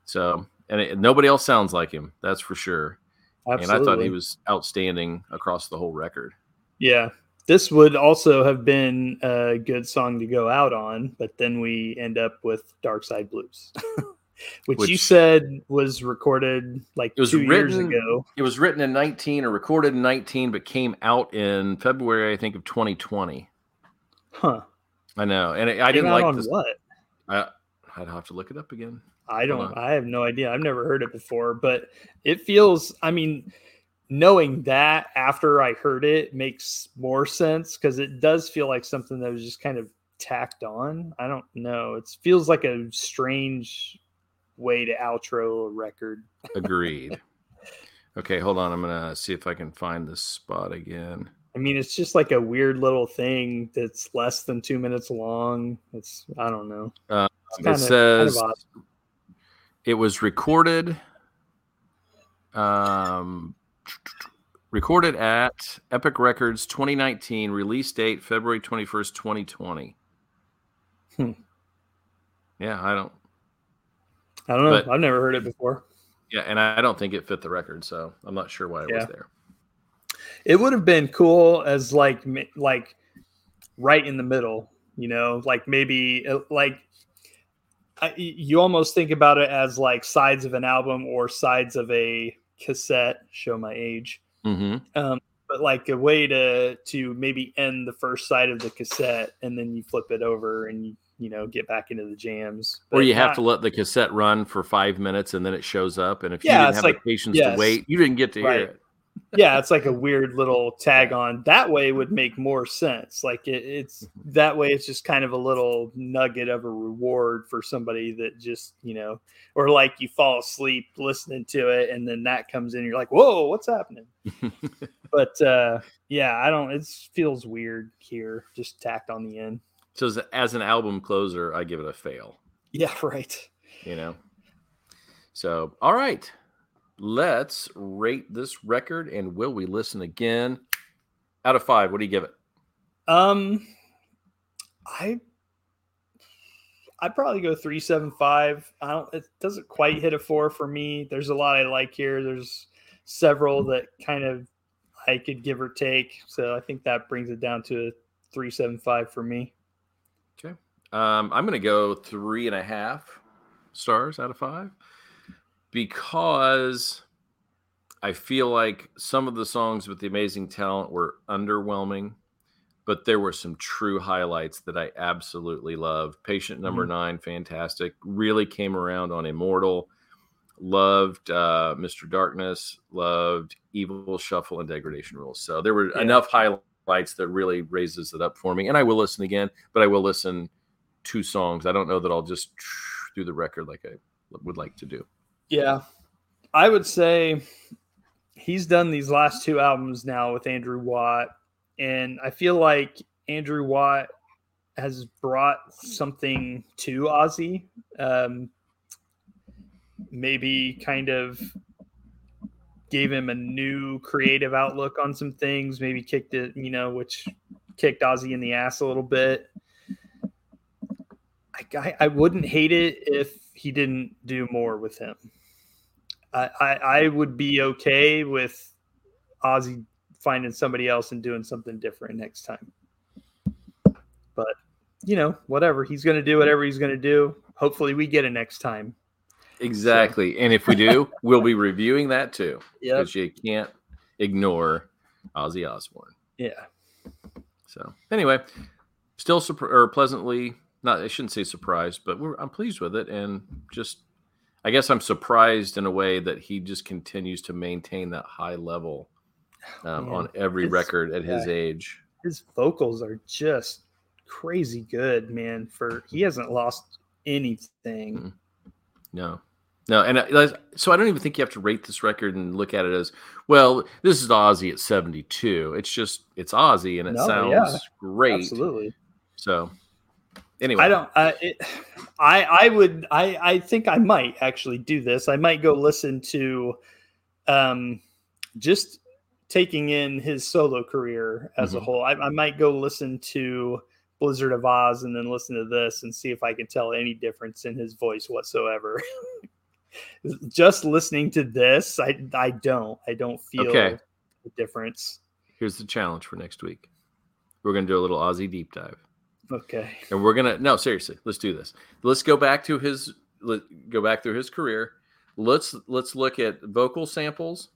So, and it, nobody else sounds like him. That's for sure. Absolutely. And I thought he was outstanding across the whole record. Yeah. This would also have been a good song to go out on, but then we end up with Dark Side Blues. which, *laughs* which, you said was recorded like it was two written, years ago. It was written in 19 or recorded in 19, but came out in February, I think, of 2020. Huh. I know, and it, I didn't like this. What? I, I'd have to look it up again. I don't. I have no idea. I've never heard it before, but it feels. I mean, knowing that after I heard it makes more sense because it does feel like something that was just kind of tacked on. I don't know. It feels like a strange way to outro a record. Agreed. Okay, hold on. I'm gonna see if I can find this spot again. I mean, it's just like a weird little thing that's less than two minutes long. It's I don't know. Uh, it says kind of it was recorded. Um, recorded at Epic Records 2019, release date February 21st, 2020. Hmm. Yeah, I don't I don't know. But, I've never heard it before. Yeah, and I don't think it fit the record, so I'm not sure why it yeah. was there. It would have been cool as like like right in the middle, you know, like maybe uh, like I, you almost think about it as like sides of an album or sides of a cassette. Show my age. Mm-hmm. Um, but like a way to to maybe end the first side of the cassette and then you flip it over and you you know get back into the jams. But or you have to let the cassette run for five minutes and then it shows up. And if you didn't have like, the patience yes. to wait, you didn't get to right. hear it. Yeah, it's like a weird little tag on. That way would make more sense. Like it, it's mm-hmm. that way. It's just kind of a little nugget of a reward for somebody that just you know, or like you fall asleep listening to it, and then that comes in. You're like, whoa, what's happening? *laughs* but uh, yeah, I don't. It feels weird here, just tacked on the end. So as, as an album closer, I give it a fail. Yeah, *laughs* right. You know. So, all right. Let's rate this record and will we listen again? Out of 5, what do you give it? Um I I'd probably go 375. I don't it doesn't quite hit a 4 for me. There's a lot I like here. There's several that kind of I could give or take. So I think that brings it down to a 375 for me. Okay. Um, I'm going to go three and a half stars out of five because I feel like some of the songs with the amazing talent were underwhelming, but there were some true highlights that I absolutely love. Patient number mm-hmm. nine, fantastic. Really came around on Immortal. Loved uh, Mr. Darkness. Loved Evil Shuffle and Degradation Rules. So there were yeah. enough highlights that really raises it up for me. And I will listen again, but I will listen two songs. I don't know that I'll just do the record like I would like to do. Yeah. I would say he's done these last two albums now with Andrew Watt. And I feel like Andrew Watt has brought something to Ozzy. Um, maybe kind of gave him a new creative outlook on some things. Maybe kicked it, you know, which kicked Ozzy in the ass a little bit. I, I, I wouldn't hate it if he didn't do more with him. I, I, I would be okay with Ozzy finding somebody else and doing something different next time. But you know, whatever he's going to do, whatever he's going to do. Hopefully, we get it next time. Exactly, so. and if we do, *laughs* we'll be reviewing that too. Yeah, because you can't ignore Ozzy Osbourne. Yeah. So anyway, still surpri- or pleasantly not. I shouldn't say surprised, but I'm pleased with it, and just I guess I'm surprised in a way that he just continues to maintain that high level um, on every his, record at his age. His vocals are just crazy good, man. For he hasn't lost anything. Mm-hmm. No, no, and uh, so I don't even think you have to rate this record and look at it as well. This is Ozzy at seventy-two. It's just it's Ozzy, and it no, sounds yeah, great. Absolutely. So anyway, I don't. Uh, it, I I would. I I think I might actually do this. I might go listen to, um, just taking in his solo career as mm-hmm. a whole. I, I might go listen to Blizzard of Ozz and then listen to this and see if I can tell any difference in his voice whatsoever. *laughs* Just listening to this, I I don't. I don't feel okay. the difference. Here's the challenge for next week. We're gonna do a little Ozzy deep dive. Okay. And we're gonna no seriously. Let's do this. Let's go back to his. Let go back through his career. Let's let's look at vocal samples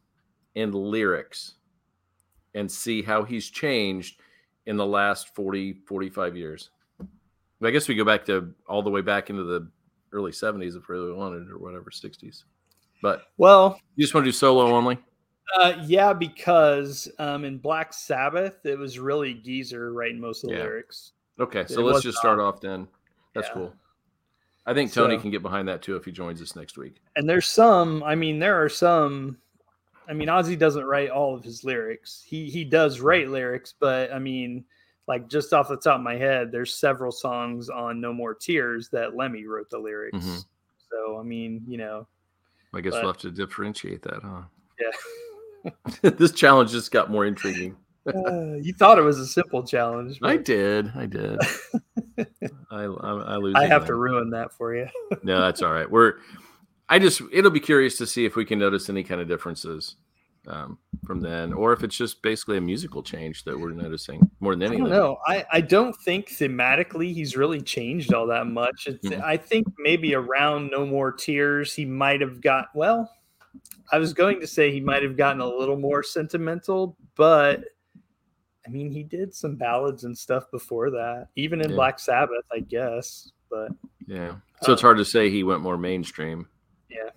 and lyrics and see how he's changed in the last 40 45 years i guess we go back to all the way back into the early 70s if we really wanted or whatever 60s but well you just want to do solo only uh, yeah because um, in black sabbath it was really geezer writing most of the yeah. lyrics okay so it let's just start off then that's yeah. cool i think tony so, can get behind that too if he joins us next week and there's some i mean there are some I mean, Ozzy doesn't write all of his lyrics. He he does write lyrics, but I mean, like just off the top of my head, there's several songs on No More Tears that Lemmy wrote the lyrics. Mm-hmm. So I mean, you know, I guess but, we'll have to differentiate that, huh? Yeah. *laughs* this challenge just got more intriguing. Uh, you thought it was a simple challenge. But... I did. I did. *laughs* I, I, I lose. I have to ruin that for you. *laughs* no, that's all right. We're I just it'll be curious to see if we can notice any kind of differences um, from then, or if it's just basically a musical change that we're noticing more than anything. No, I, I don't think thematically he's really changed all that much. Mm-hmm. I think maybe around No More Tears he might have got well. I was going to say he might have gotten a little more sentimental, but I mean he did some ballads and stuff before that, even in yeah. Black Sabbath, I guess. But yeah, so it's hard to say he went more mainstream. Yeah.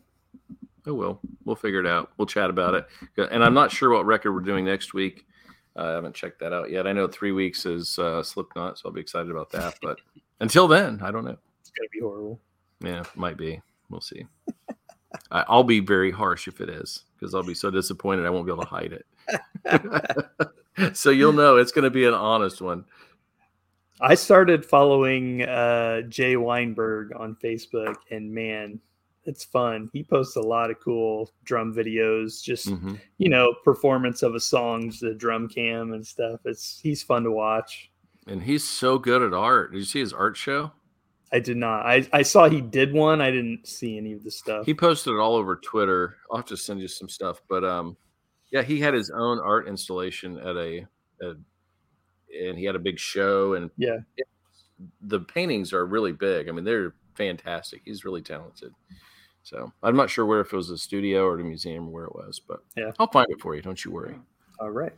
Oh well, we'll figure it out. We'll chat about it. And I'm not sure what record we're doing next week. Uh, I haven't checked that out yet. I know three weeks is uh, Slipknot, so I'll be excited about that. But *laughs* until then, I don't know. It's gonna be horrible. Yeah, might be. We'll see. *laughs* I, will be very harsh if it is because I'll be so disappointed I won't be able to hide it. *laughs* *laughs* so you'll know it's going to be an honest one. I started following uh, Jay Weinberg on Facebook, and man, it's fun. He posts a lot of cool drum videos, just mm-hmm. you know, performance of a song, the drum cam and stuff. It's he's fun to watch. And he's so good at art. Did you see his art show? I did not. I, I saw he did one. I didn't see any of the stuff. He posted it all over Twitter. I'll have to send you some stuff. But um yeah, he had his own art installation at a, a and he had a big show and yeah. It, the paintings are really big. I mean, they're fantastic. He's really talented. So I'm not sure where if it was a studio or a museum or where it was, but yeah, I'll find it for you. Don't you worry. All right.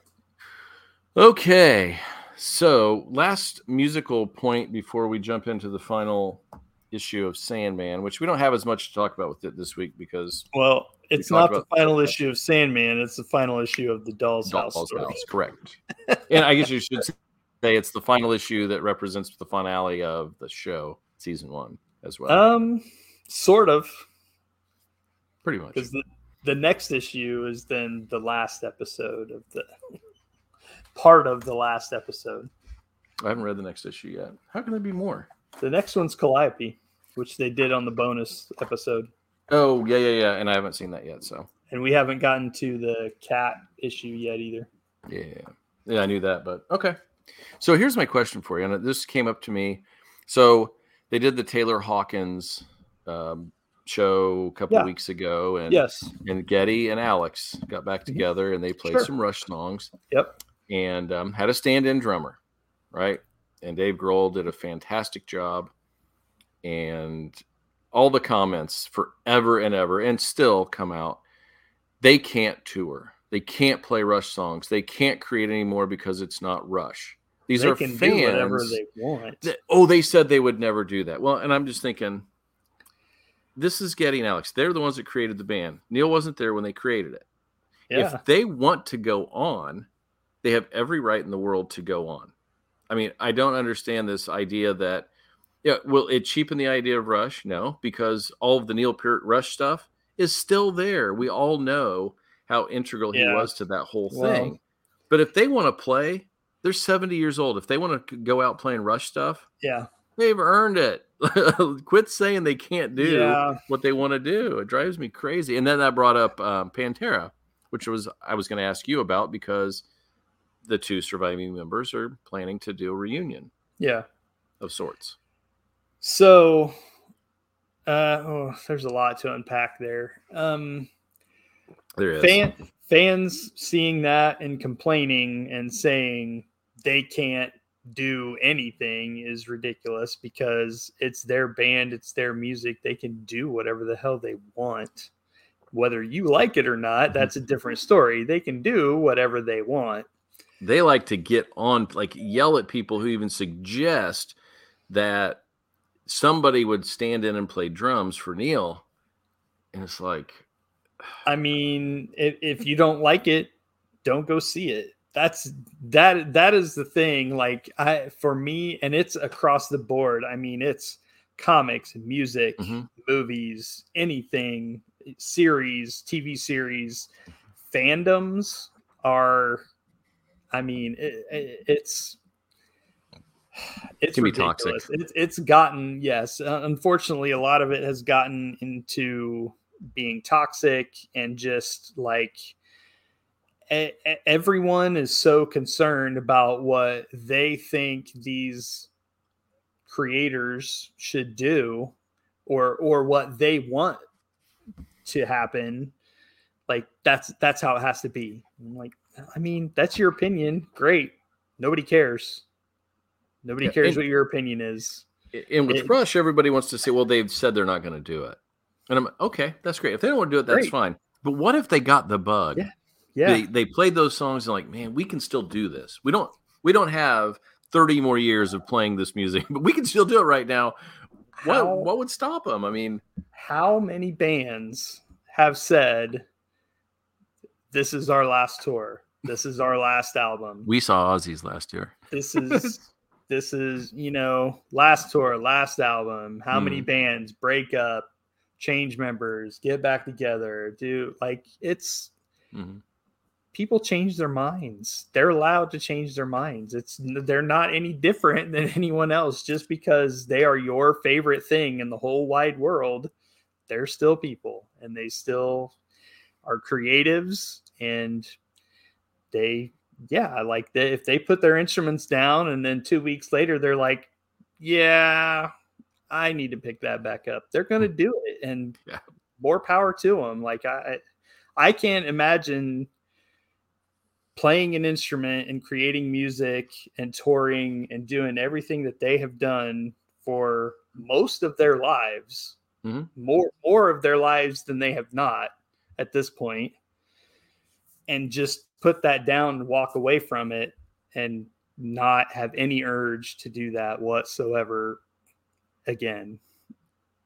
Okay. So last musical point before we jump into the final issue of Sandman, which we don't have as much to talk about with it this week because well, it's not the final issue of Sandman; it's the final issue of the Doll's, Doll's House. House correct. *laughs* and I guess you should say it's the final issue that represents the finale of the show, season one, as well. Um, sort of pretty much. Because the, the next issue is then the last episode of the part of the last episode. I haven't read the next issue yet. How can there be more? The next one's Calliope, which they did on the bonus episode. Oh yeah, yeah, yeah, and I haven't seen that yet. So and we haven't gotten to the cat issue yet either. Yeah, yeah, I knew that, but okay. So here's my question for you, and this came up to me. So they did the Taylor Hawkins um, show a couple Yeah. weeks ago, and Yes. and Geddy and Alex got back together and they played Sure. some Rush songs Yep. and um, had a stand-in drummer, right? And Dave Grohl did a fantastic job, and all the comments forever and ever and still come out. They can't tour. They can't play Rush songs. They can't create anymore because it's not Rush. These they are fans. they want. Th- oh, they said they would never do that. Well, and I'm just thinking, this is Geddy and Alex. They're the ones that created the band. Neil wasn't there when they created it. yeah. If they want to go on, they have every right in the world to go on. I mean, I don't understand this idea that, yeah, will it cheapen the idea of Rush? No, because all of the Neil Peart Rush stuff is still there. We all know how integral he was to that whole Well- thing. But if they want to play, they're 70 years old. If they want to go out playing Rush stuff, yeah. they've earned it. *laughs* Quit saying they can't do Yeah. what they want to do. It drives me crazy. And then that brought up um, Pantera, which was I was going to ask you about because the two surviving members are planning to do a reunion Yeah. of sorts. So, uh, oh, there's a lot to unpack there. Um, There is. fan, fans seeing that and complaining and saying they can't do anything is ridiculous because it's their band, it's their music. They can do whatever the hell they want. Whether you like it or not, that's a different story. They can do whatever they want. they like to get on, like yell at people who even suggest that somebody would stand in and play drums for Neil. And it's like, *sighs* I mean, if, if you don't like it, don't go see it. That's that that is the thing. Like I for me, and it's across the board. I mean, it's comics, music, Mhm. movies, anything, series, TV series, fandoms are. I mean, it, it, it's it's can be toxic. It's it's gotten yes. Uh, unfortunately, a lot of it has gotten into being toxic and just like everyone is so concerned about what they think these creators should do or or what they want to happen. Like that's that's how it has to be. I'm like i mean that's your opinion. Great. Nobody cares nobody Yeah, cares and- what your opinion is And with It- Rush, everybody wants to say, well, they've said they're not going to do it. And I'm okay, that's great. If they don't want to do it, that's Great. fine. But what if they got the bug? Yeah. yeah They, they played those songs and like, man, we can still do this. We don't we don't have 30 more years of playing this music, *laughs* but we can still do it right now. What what would stop them? I mean, how many bands have said this is our last tour this is our last album we saw Ozzy's last year. this is *laughs* this is you know last tour last album how many Hmm. bands break up change members get back together do like it's Mhm. people change their minds they're allowed to change their minds it's they're not any different *laughs* than anyone else just because they are your favorite thing in the whole wide world they're still people and they still are creatives and they yeah like they, if they put their instruments down and then two weeks later they're like yeah i need to pick that back up they're going to do it and Yeah. more power to them like i i can't imagine playing an instrument and creating music and touring and doing everything that they have done for most of their lives Mhm. more more of their lives than they have not at this point and just put that down and walk away from it and not have any urge to do that whatsoever again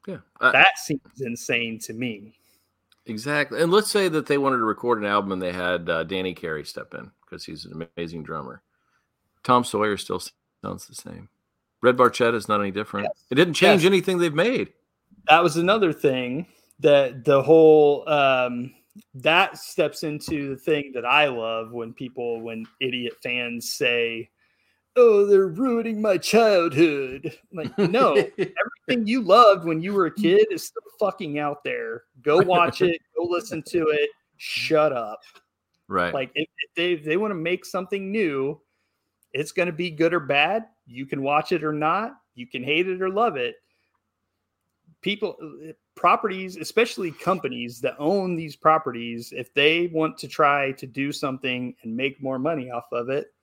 Yeah. I- that seems insane to me Exactly. And let's say that they wanted to record an album and they had uh, Danny Carey step in because he's an amazing drummer. Tom Sawyer still sounds the same. Red Barchetta is not any different. Yes. It didn't change Yes. anything they've made. that was another thing that the whole um that steps into the thing that I love when people when idiot fans say, "Oh, they're ruining my childhood." Like, no, *laughs* everything you loved when you were a kid is still fucking out there. Go *laughs* watch it, go listen to it, shut up. Right. Like if, if they if they want to make something new, it's going to be good or bad. You can watch it or not. You can hate it or love it. People, properties, especially companies that own these properties, if they want to try to do something and make more money off of it,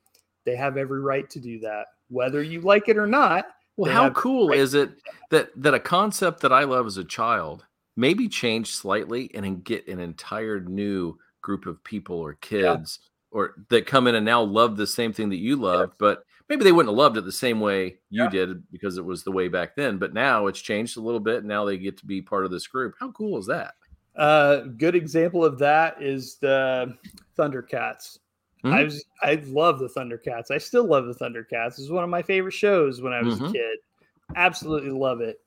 they have every right to do that, whether you like it or not. well, how cool right is it that. that a concept that I love as a child maybe change slightly and then get an entire new group of people or kids or that come in and now love the same thing that you loved, but maybe they wouldn't have loved it the same way you Yeah. did because it was the way back then. But now it's changed a little bit. And now they get to be part of this group. How cool is that? Uh, good example of that is the Thundercats. I Mhm. was I love the Thundercats. I still love the Thundercats. It was one of my favorite shows when I was Mhm. a kid. Absolutely love it.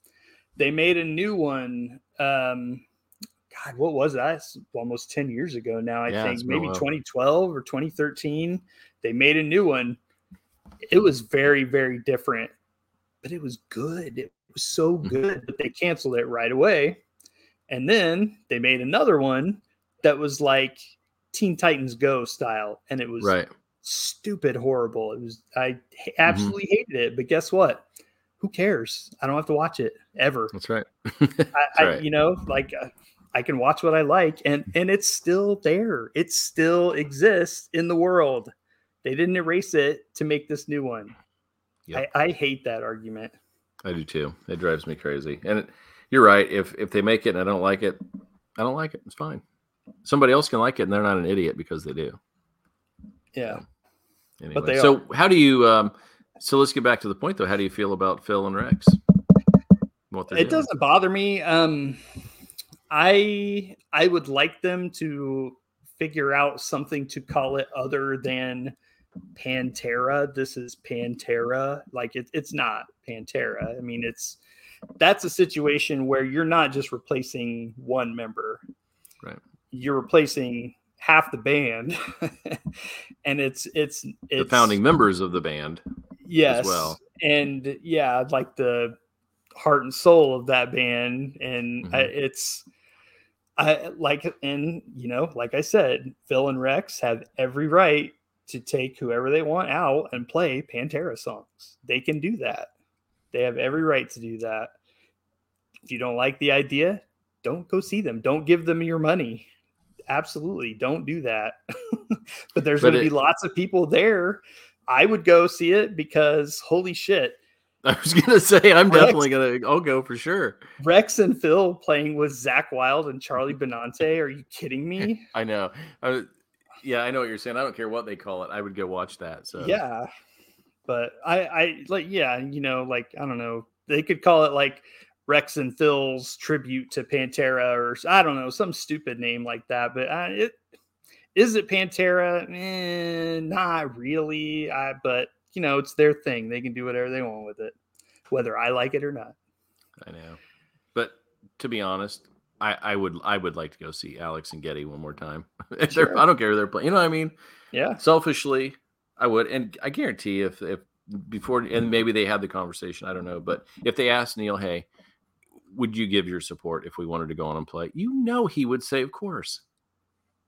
They made a new one. Um, God, what was that? It's almost 10 years ago now, I Yeah, think. it's been a Maybe 2012 or 2013. They made a new one. It was very, very different, but it was good. It was so Mhm. good, but they canceled it right away. And then they made another one that was like Teen Titans Go style, and it was Right. stupid horrible. It was I Mm-hmm. absolutely hated it, but guess what? Who cares? I don't have to watch it ever. That's right. *laughs* I, I right. you know, like uh, I can watch what I like, and and it's still there. It still exists in the world. They didn't erase it to make this new one. Yep. I, I hate that argument. I do too. It drives me crazy. And it, you're right. If if they make it and I don't like it, I don't like it. It's fine. Somebody else can like it and they're not an idiot because they do. Yeah. Anyway, they so how do you? Um, so let's get back to the point though. How do you feel about Phil and Rex? What it doing? doesn't bother me um i i would like them to figure out something to call it other than pantera this is pantera like it, it's not pantera i mean it's that's a situation where you're not just replacing one member Right. you're replacing half the band *laughs* and it's it's it's the founding members of the band. yes well. and yeah like the heart and soul of that band and I, Mhm. it's i like and you know like i said phil and rex have every right to take whoever they want out and play pantera songs they can do that they have every right to do that if you don't like the idea don't go see them don't give them your money absolutely don't do that *laughs* but there's going to be lots of people there I would go see it because holy shit, *laughs* I was gonna say I'm Rex- definitely gonna. I'll go for sure. Rex and Phil playing with Zakk Wylde and Charlie Benante. Are you kidding me? *laughs* I know. I, yeah, I know what you're saying. I don't care what they call it. I would go watch that. So Yeah, but I, I like, yeah, you know, like I don't know, they could call it like Rex and Phil's tribute to Pantera, or I don't know, some stupid name like that. But uh, it is it Pantera? Eh, not really. I, but you know, it's their thing. They can do whatever they want with it, whether I like it or not. I know. But to be honest, I, I would I would like to go see Alex and Geddy one more time. *laughs* Sure. I don't care who they're playing. You know what I mean? Yeah. Selfishly, I would, and I guarantee if if before and maybe they had the conversation. I don't know, but if they asked Neil, hey, would you give your support if we wanted to go on and play? You know, he would say, of course,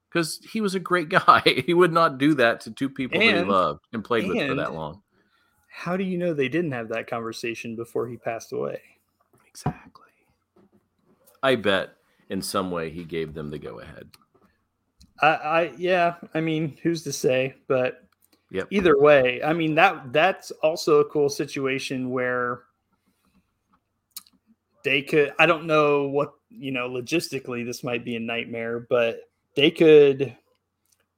because he was a great *laughs* guy. he would not do that to two people that he loved and played with for that long. How do you know they didn't have that conversation before he passed away? Exactly. I bet in some way he gave them the go ahead. I, I yeah, I mean, who's to say? But Yep. either way, I mean that that's also a cool situation where they could I don't know what you know logistically this might be a nightmare, but they could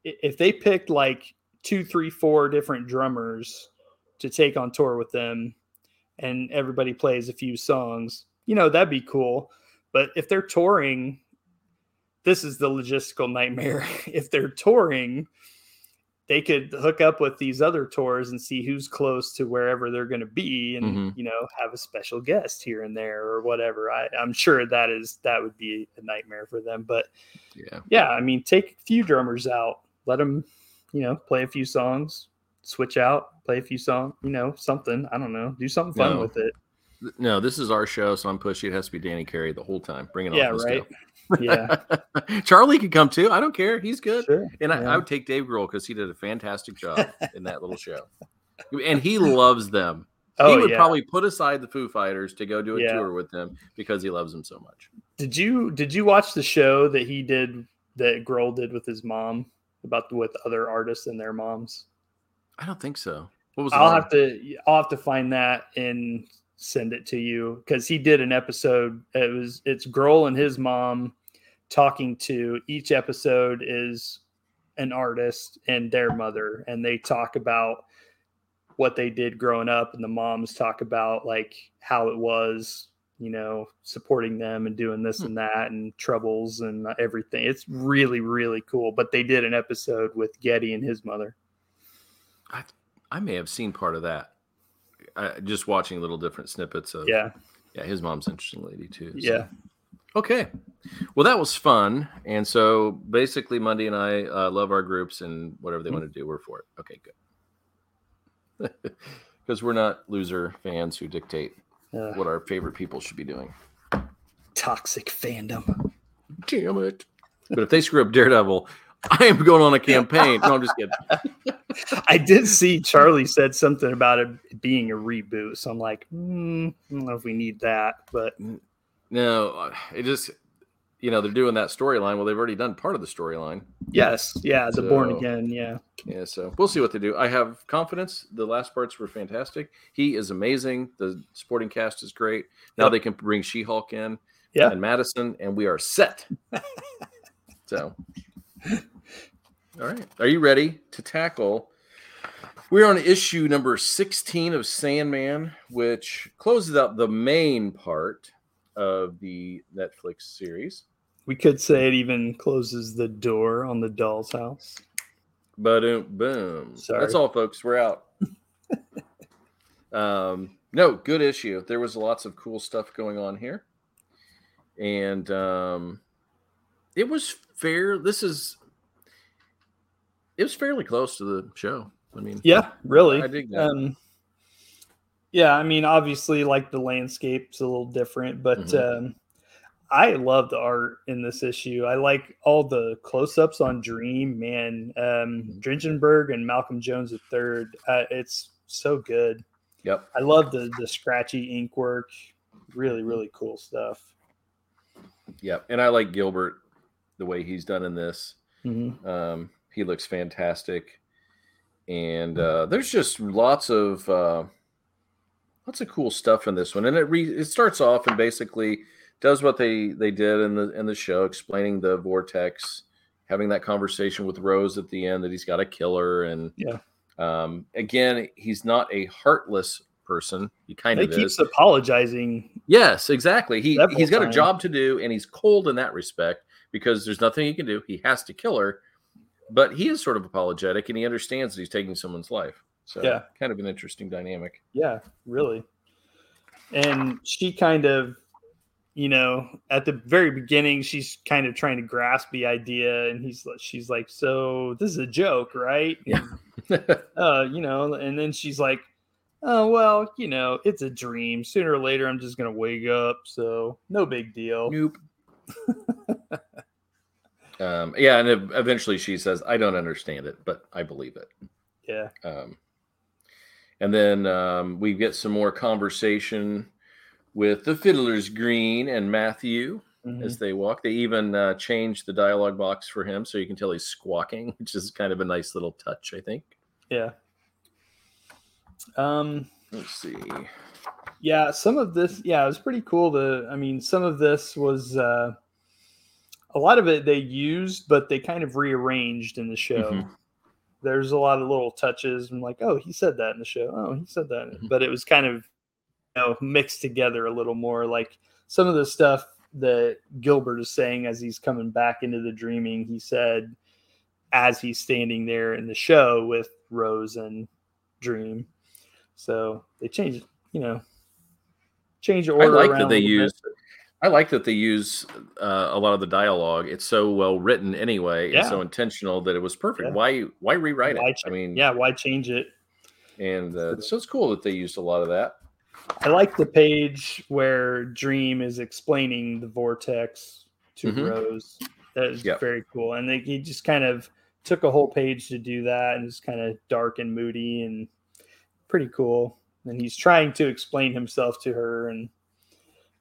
if they picked like two, three, four different drummers to take on tour with them and everybody plays a few songs, you know, that'd be cool. But if they're touring, this is the logistical nightmare. *laughs* if they're touring, they could hook up with these other tours and see who's close to wherever they're going to be and Mhm. you know have a special guest here and there or whatever I, i'm sure that is that would be a nightmare for them but Yeah. yeah i mean take a few drummers out let them you know play a few songs switch out play a few songs you know something i don't know do something fun No. with it No, this is our show, so I'm pushy. It has to be Danny Carey the whole time. Bring it Yeah, on. Let's right. go. Yeah. *laughs* Charlie could come too. I don't care. He's good. Sure. And I, yeah. I would take Dave Grohl because he did a fantastic job in that little show. And he loves them. oh, he would yeah. probably put aside the Foo Fighters to go do a Yeah. tour with them because he loves them so much. Did you did you watch the show that he did that Grohl did with his mom about the, with other artists and their moms? I don't think so. What was I'll have to I'll have to find that and send it to you because he did an episode. It was it's Grohl and his mom talking to each episode is an artist and their mother, and they talk about what they did growing up, and the moms talk about like how it was, you know, supporting them and doing this Hmm. and that and troubles and everything. It's really really cool. But they did an episode with Geddy and his mother. I may have seen part of that. I, just watching little different snippets of. Yeah, Yeah, his mom's interesting lady too. so. yeah. Okay. Well, that was fun. And so basically, Monday and I uh, love our groups and whatever they Mhm. want to do, we're for it. Okay, good. *laughs* Because we're not loser fans who dictate Uh, what our favorite people should be doing. toxic fandom. Damn it. But if they screw up Daredevil, I am going on a campaign. No, I'm just kidding. I did see Charlie said something about it being a reboot, so I'm like, hmm, I don't know if we need that, but No, uh, it just, you know, they're doing that storyline. Well, they've already done part of the storyline. yes, yeah, the Born Again, yeah, Yeah, so we'll see what they do. I have confidence. The last parts were fantastic. He is amazing. The supporting cast is great. Now Yep. they can bring She Hulk in Yeah. and Madison, and we are set. *laughs* so, all right. Are you ready to tackle? We're on issue number 16 of Sandman, which closes out the main part of the Netflix series. we could say it even closes the door on the doll's house. Boom, boom. Sorry. That's all, folks. We're out. *laughs* um, no, good issue. There was lots of cool stuff going on here, and um, it was fair. This is it was fairly close to the show. I mean, Yeah, really. I dig that. Um, yeah, I mean, obviously, like the landscape's a little different, but Mhm. um, I love the art in this issue. I like all the close-ups on Dream, man. Um, Mhm. Dringenberg and Malcolm Jones III. Uh, it's so good. Yep. I love the the scratchy ink work. Really, really cool stuff. Yep. And I like Gilbert the way he's done in this. Mhm. Um, he looks fantastic, and uh, there's just lots of uh, lots of cool stuff in this one. And it re- it starts off and basically does what they they did in the in the show, explaining the vortex, having that conversation with Rose at the end that he's got a killer, and Yeah. Um, again, he's not a heartless person. He kind He of keeps is. apologizing. Yes, exactly. He he's got a job to do, and he's cold in that respect because there's nothing he can do. He has to kill her, but he is sort of apologetic, and he understands that he's taking someone's life. So, Yeah. kind of an interesting dynamic. Yeah, really. And she kind of, you know, at the very beginning, she's kind of trying to grasp the idea, and he's like, she's like, "So this is a joke, right?" Yeah. uh, you know, and then she's like, "Oh well, you know, it's a dream. Sooner or later, I'm just gonna wake up, so no big deal." nope. *laughs* um, yeah, and eventually she says, "I don't understand it, but I believe it." Yeah, Um, and then um, we get some more conversation with the Fiddler's Green and Matthew. mhm. as they walk. They even uh, changed the dialogue box for him so you can tell he's squawking, *laughs* which is kind of a nice little touch, I think. yeah. Um, Let's see. yeah some of this yeah it was pretty cool The i mean some of this was uh a lot of it they used but they kind of rearranged in the show Mhm. there's a lot of little touches and like oh he said that in the show oh he said that Mhm. but it was kind of you know mixed together a little more like some of the stuff that gilbert is saying as he's coming back into the dreaming he said as he's standing there in the show with rose and dream so they changed you know change the order. I like around that they little bit. I like that they use uh, a lot of the dialogue. It's so well written anyway, and so intentional that it was perfect. Yeah. Why why rewrite Why it? ch- I mean, yeah why change it and uh, so it's cool that they used a lot of that. I like the page where Dream is explaining the vortex to Mhm. Rose. That is Yep. very cool. And they, he just kind of took a whole page to do that and it's kind of dark and moody and pretty cool. And he's trying to explain himself to her and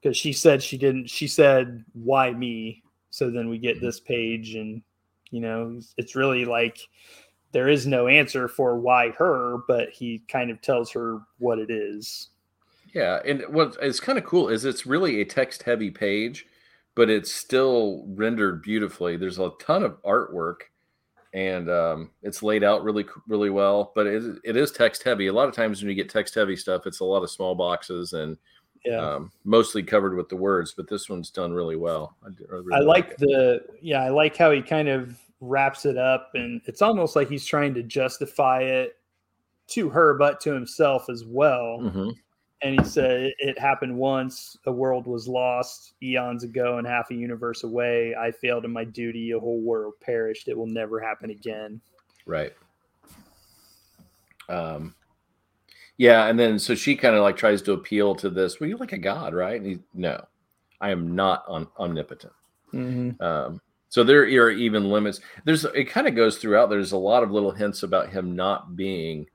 because she said she didn't she said why me so then we get this page and you know it's really like there is no answer for why her but he kind of tells her what it is Yeah, and what is kind of cool is it's really a text heavy page, but it's still rendered beautifully. There's a ton of artwork, and um, it's laid out really really well. But it, it is text heavy. A lot of times when you get text heavy stuff, it's a lot of small boxes and yeah um, mostly covered with the words. But this one's done really well. I, I really I like it. the yeah, I like how he kind of wraps it up and it's almost like he's trying to justify it to her but to himself as well. Mhm. And he said it happened once, a world was lost eons ago and half a universe away. I failed in my duty, a whole world perished. It will never happen again. Right. Um, yeah, and then so she kind of like tries to appeal to this. Well, you're like a god, right? And he, no, I am not on, omnipotent. Mm-hmm. Um, so there are even limits. There's it kind of goes throughout. There's a lot of little hints about him not being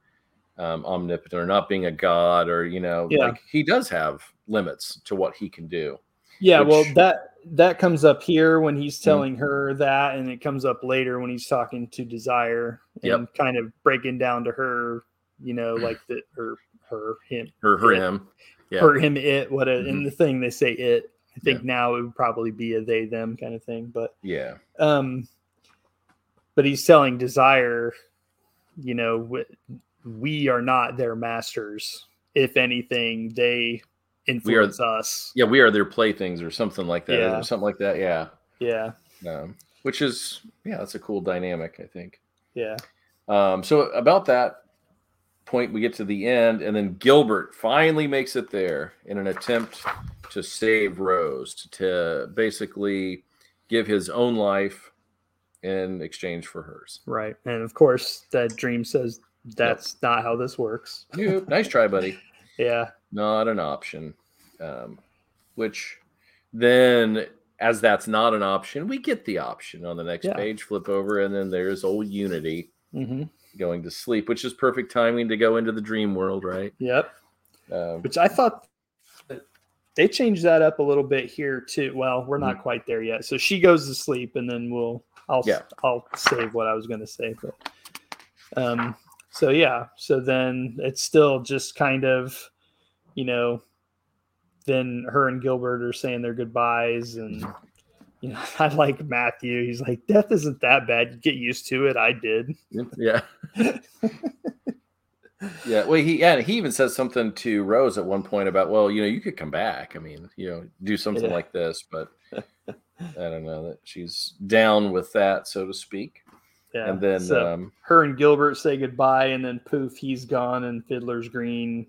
um, omnipotent or not being a god, or you know, Yeah. like he does have limits to what he can do. Yeah, well that that comes up here when he's Mhm. telling her that, and it comes up later when he's talking to Desire and kind of breaking down to her, you know, like the her her him Her, her, Yeah. him. Yeah. her him it what a, in Mhm. the thing they say it. I think Yeah. now it would probably be a they them kind of thing, but Yeah. um, but he's selling Desire, you know, we, we are not their masters. If anything, they influence us. Yeah. We are their playthings or something like that. Yeah. Or something like that. Yeah. Yeah, Um, which is yeah, that's a cool dynamic. I think. yeah. Um, so about that point, we get to the end, and then Gilbert finally makes it there in an attempt to save Rose, to basically give his own life in exchange for hers. Right. And of course, that dream says that's not how this works. *laughs* Nope. nice try, buddy. *laughs* Yeah. Not an option. Um, which then, as that's not an option, we get the option on the next Yeah. page. Flip over, and then there's old Unity hmm going to sleep, which is perfect timing to go into the dream world, right? Yep. Um, Which I thought they changed that up a little bit here too. Well, we're not quite there yet. So she goes to sleep, and then we'll I'll Yeah. I'll save what I was going to say. But um, so yeah. So then it's still just kind of, you know, then her and Gilbert are saying their goodbyes, and you know, *laughs* I like Matthew. He's like, death isn't that bad. You get used to it. I did. Yeah. *laughs* yeah. Well, he yeah, he even says something to Rose at one point about, well, you know, you could come back. I mean, you know, do something Yeah. like this, but *laughs* I don't know that she's down with that, so to speak. Yeah. And then so um her and Gilbert say goodbye, and then poof, he's gone, and Fiddler's Green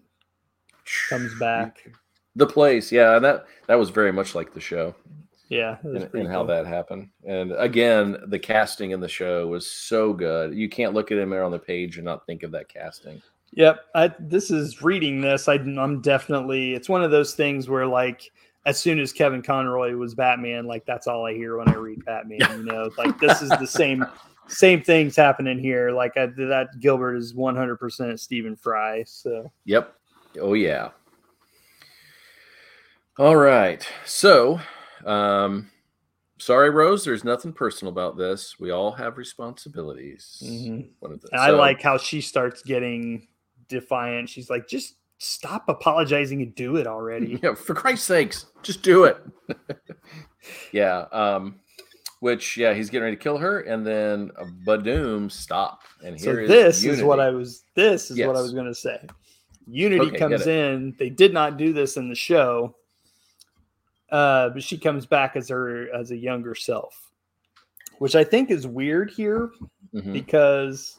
comes back. the place, yeah, that that was very much like the show Yeah, and, and how cool. that happened. And again, the casting in the show was so good. You can't look at him there on the page and not think of that casting. Yep. I, this is reading this. I, I'm definitely. It's one of those things where, like, as soon as Kevin Conroy was Batman, like that's all I hear when I read Batman. You know, *laughs* like this is the same same things happening here. Like I, that Gilbert is 100 percent Stephen Fry. So Yep. Oh yeah. All right. So, um, sorry, Rose. There's nothing personal about this. We all have responsibilities. Mhm. One of the- and I like how she starts getting defiant. She's like, just stop apologizing and do it already. *laughs* Yeah, for Christ's sakes, just do it. *laughs* yeah. Um, which yeah, he's getting ready to kill her, and then a Badoom stop. And So here is this is what I was. This is what I was going to say. Unity Okay, comes in. They did not do this in the show, uh, but she comes back as her as a younger self, which I think is weird here Mhm. because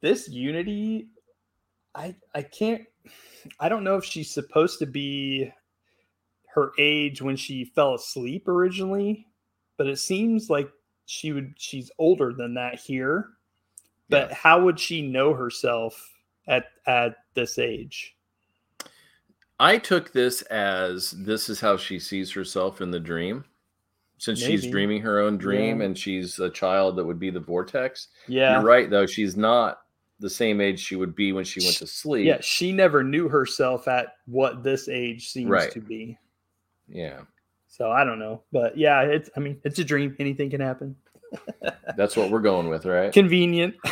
this Unity, I I can't. I don't know if she's supposed to be her age when she fell asleep originally, but it seems like she would she's older than that here. But Yeah. how would she know herself at at this age? I took this as this is how she sees herself in the dream. Since she's dreaming her own dream Yeah. and she's a child that would be the vortex. Yeah. You're right though, she's not the same age she would be when she went to sleep. Yeah, she never knew herself at what this age seems Right. to be. Yeah. So I don't know, but yeah, it's. I mean, it's a dream. Anything can happen. That's what we're going with, right? Convenient. *laughs*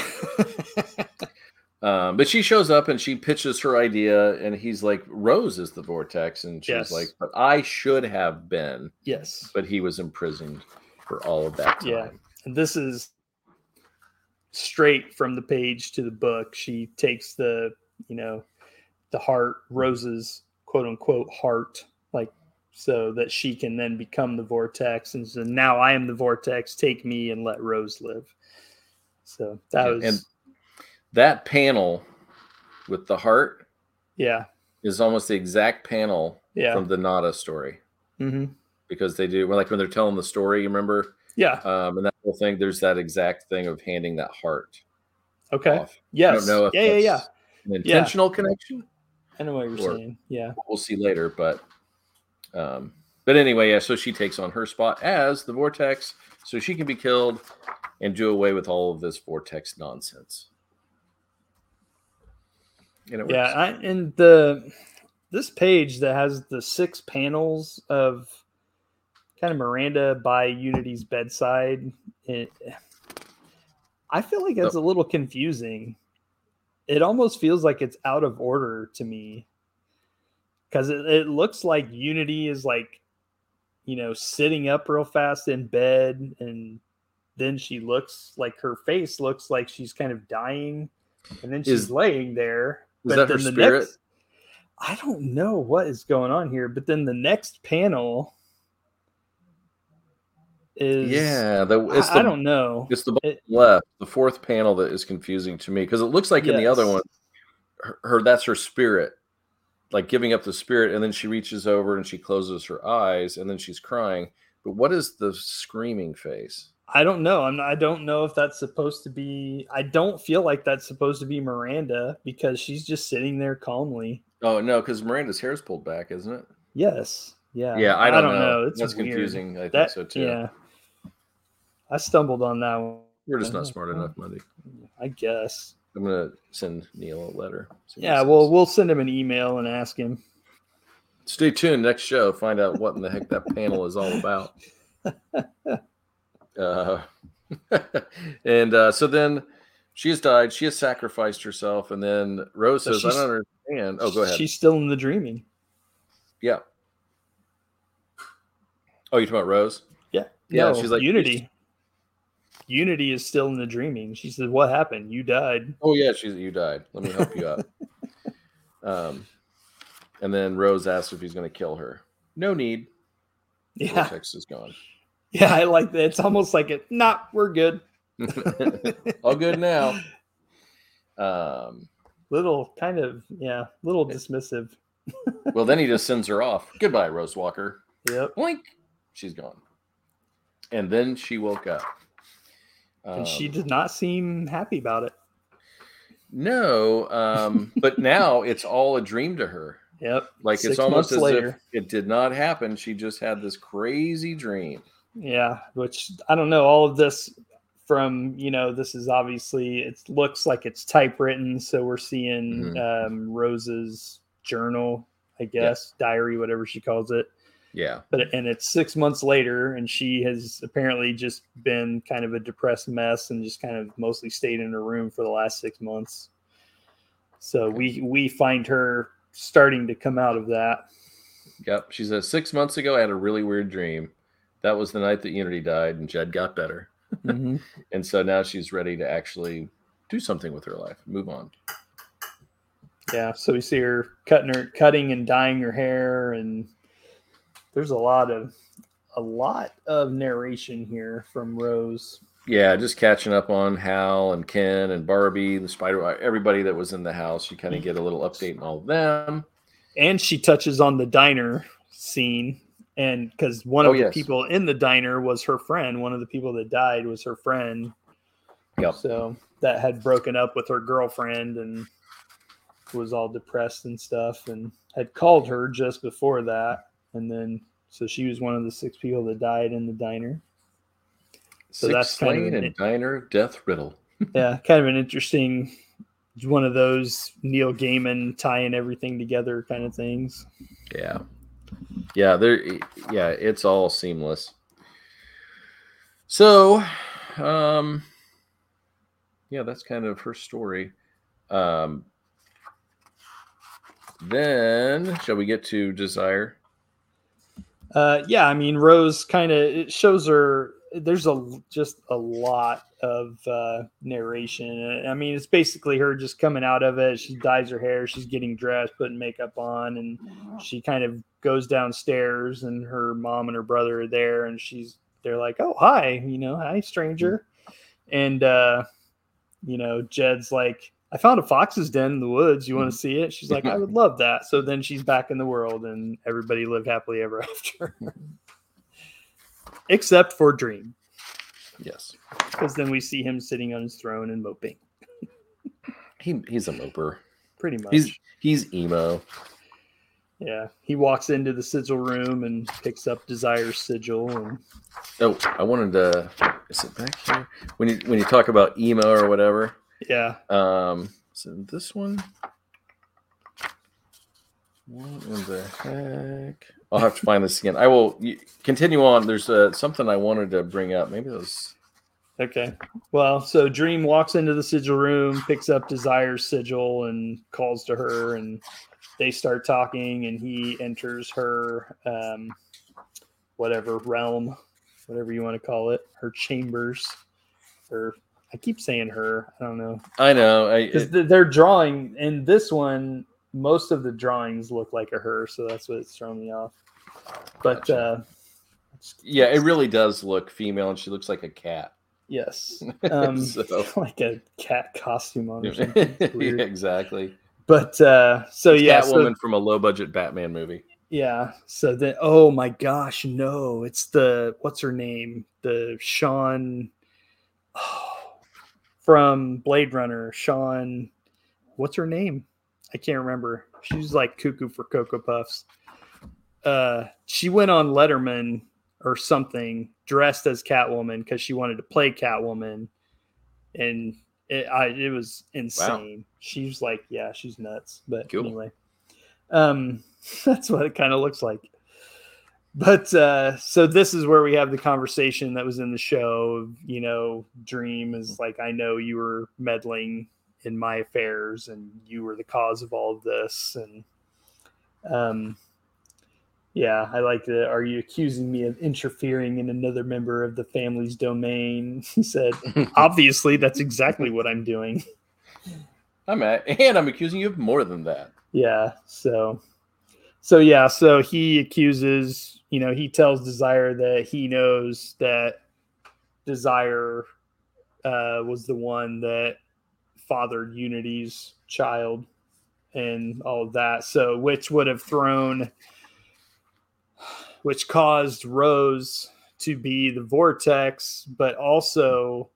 Um, but she shows up and she pitches her idea, and he's like, Rose is the vortex. And she's Yes. like, But I should have been, yes. but he was imprisoned for all of that time. Yeah. And this is straight from the page to the book. She takes the, you know, the heart, Rose's quote unquote heart, like so that she can then become the vortex. And so now I am the vortex. Take me and let Rose live. So that was, and that panel with the heart yeah, is almost the exact panel yeah, from the Nada story hmm because they do, like when they're telling the story, you remember? yeah. Um, and that whole thing, there's that exact thing of handing that heart Okay. off. Yes. I don't know if yeah, yeah, yeah. an intentional connection. I know what you're saying. Yeah. we'll see later but um but anyway yeah so she takes on her spot as the vortex so she can be killed and do away with all of this vortex nonsense and it Yeah, works. I, and the this page that has the six panels of kind of Miranda by Unity's bedside, it, I feel like it's a little confusing. It almost feels like it's out of order to me because it, it looks like Unity is like, you know, sitting up real fast in bed, and then she looks like her face looks like she's kind of dying, and then she's Is- laying there. Is that her then the spirit? next- I don't know what is going on here, but then the next panel is yeah the it's I, the I don't know. it's the It- left the fourth panel that is confusing to me because it looks like in the other one her, her that's her spirit like giving up the spirit and then she reaches over and she closes her eyes and then she's crying but what is the screaming face I don't know. I'm I don't know if that's supposed to be. I don't feel like that's supposed to be Miranda because she's just sitting there calmly. oh no because miranda's hair's pulled back isn't it Yes. Yeah. Yeah, I don't, know. It's That's weird. confusing. I think That so too. yeah. I stumbled on that one. We're just not uh-huh. smart enough, Monday. I guess. I'm gonna send Neil a letter. Yeah. Well, we'll send him an email and ask him. stay tuned. Next show, find out what in the heck that panel is all about. *laughs* Uh, *laughs* and uh, so then she has died. She has sacrificed herself, and then Rose So says, "I don't understand." Oh, go ahead. She's still in the dreaming. yeah. Oh, you're talking about Rose? Yeah. Yeah, No, she's like- Unity. Unity is still in the dreaming. She says, "What happened? You died." Oh yeah, she's you died. Let me help you out. *laughs* um, and then Rose asks if he's going to kill her. No need. Yeah. Vortex is gone. Yeah, I like that. It's almost like it. Nah, we're good. *laughs* All good now. Um, Little kind of yeah, little dismissive. well, then he just sends her off. Goodbye, Rose Walker. Yep. Blink. She's gone. And then she woke up. And she Um, did not seem happy about it. No, um, *laughs* but now it's all a dream to her. Yep. Like Six it's almost as later. if it did not happen. She just had this crazy dream. Yeah, which I don't know. All of this from you know, this is obviously it looks like it's typewritten, so we're seeing Mm-hmm. um, Rose's journal, I guess, diary, whatever she calls it. Yeah. But and it's six months later, and she has apparently just been kind of a depressed mess and just kind of mostly stayed in her room for the last six months. So we we find her starting to come out of that. Yep. She says six months ago I had a really weird dream. That was the night that Unity died and Jed got better. Mhm. *laughs* And so now she's ready to actually do something with her life, move on. Yeah, so we see her cutting her cutting and dyeing her hair and there's a lot of a lot of narration here from Rose. Yeah, just catching up on Hal and Ken and Barbie, the Spider, everybody that was in the house. You kind of get a little update on all of them. And she touches on the diner scene and because one Oh, of the yes. people in the diner was her friend, one of the people that died was her friend. Yep. So that had broken up with her girlfriend and was all depressed and stuff and had called her just before that. And then, so she was one of the six people that died in the diner. So Six that's kind of and diner death riddle. *laughs* yeah, kind of an interesting one of those Neil Gaiman tying everything together kind of things. Yeah. Yeah, there yeah, it's all seamless. So, um yeah, that's kind of her story. Um then shall we get to desire? Uh yeah, I mean Rose kind of it shows her there's a just a lot of uh, narration. I mean, it's basically her just coming out of it. She dyes her hair, she's getting dressed, putting makeup on, and she kind of goes downstairs, and her mom and her brother are there, and she's they're like, "Oh, hi, you know, hi, stranger," and uh, you know, Jed's like. I found a fox's den in the woods. You want to see it? She's like, I would *laughs* love that. So then she's back in the world, and everybody lived happily ever *laughs* after except for Dream. Yes, because then we see him sitting on his throne and moping. *laughs* he he's a moper, pretty much. He's he's emo. Yeah, he walks into the sigil room and picks up Desire's sigil. And... Oh, I wanted to. Is it back here? When you when you talk about emo or whatever. Yeah. Um. So this one. What in the heck? I'll have to find this again. I will continue on. There's uh, something I wanted to bring up. Maybe it was. Okay. Well, so Dream walks into the sigil room, picks up Desire's sigil, and calls to her, and they start talking. And he enters her, um, whatever realm, whatever you want to call it, her chambers. Or I keep saying her. I don't know. I know. Because they're drawing in this one most of the drawings look like a her, so that's what's thrown me off. But uh, yeah, it really does look female, and she looks like a cat. Yes, *laughs* um, so. *laughs* like a cat costume on. Or *laughs* something. yeah, exactly. But uh, so it's yeah, Catwoman so, from a low budget Batman movie. Yeah. So then, oh my gosh, no! It's the what's her name? The Sean oh, *sighs* from Blade Runner. Sean, what's her name? I can't remember. She's like cuckoo for Cocoa Puffs. Uh, she went on Letterman or something dressed as Catwoman because she wanted to play Catwoman, and it, I, it was insane. Wow. She's like, yeah, she's nuts. But cool. anyway, um, *laughs* that's what it kind of looks like. But uh, so this is where we have the conversation that was in the show. You know, Dream is like, I know you were meddling in my affairs and you were the cause of all of this and um yeah i like it are you accusing me of interfering in another member of the family's domain? *laughs* he said *laughs* obviously that's exactly what i'm doing. I'm at and i'm accusing you of more than that. Yeah so so yeah so he accuses you know he tells desire that he knows that desire uh, was the one that fathered Unity's child and all of that. So, which would have thrown, which caused Rose to be the vortex, but also,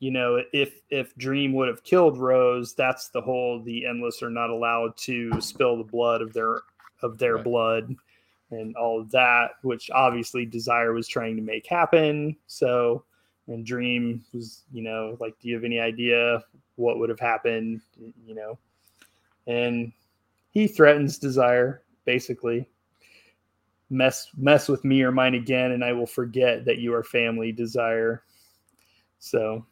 you know, if if Dream would have killed Rose, that's the whole the endless are not allowed to spill the blood of their of their right. blood and all of that, which obviously Desire was trying to make happen. So and Dream was, you know, like, do you have any idea what would have happened? You know, and he threatens Desire basically. Mess mess with me or mine again, and I will forget that you are family. Desire. So,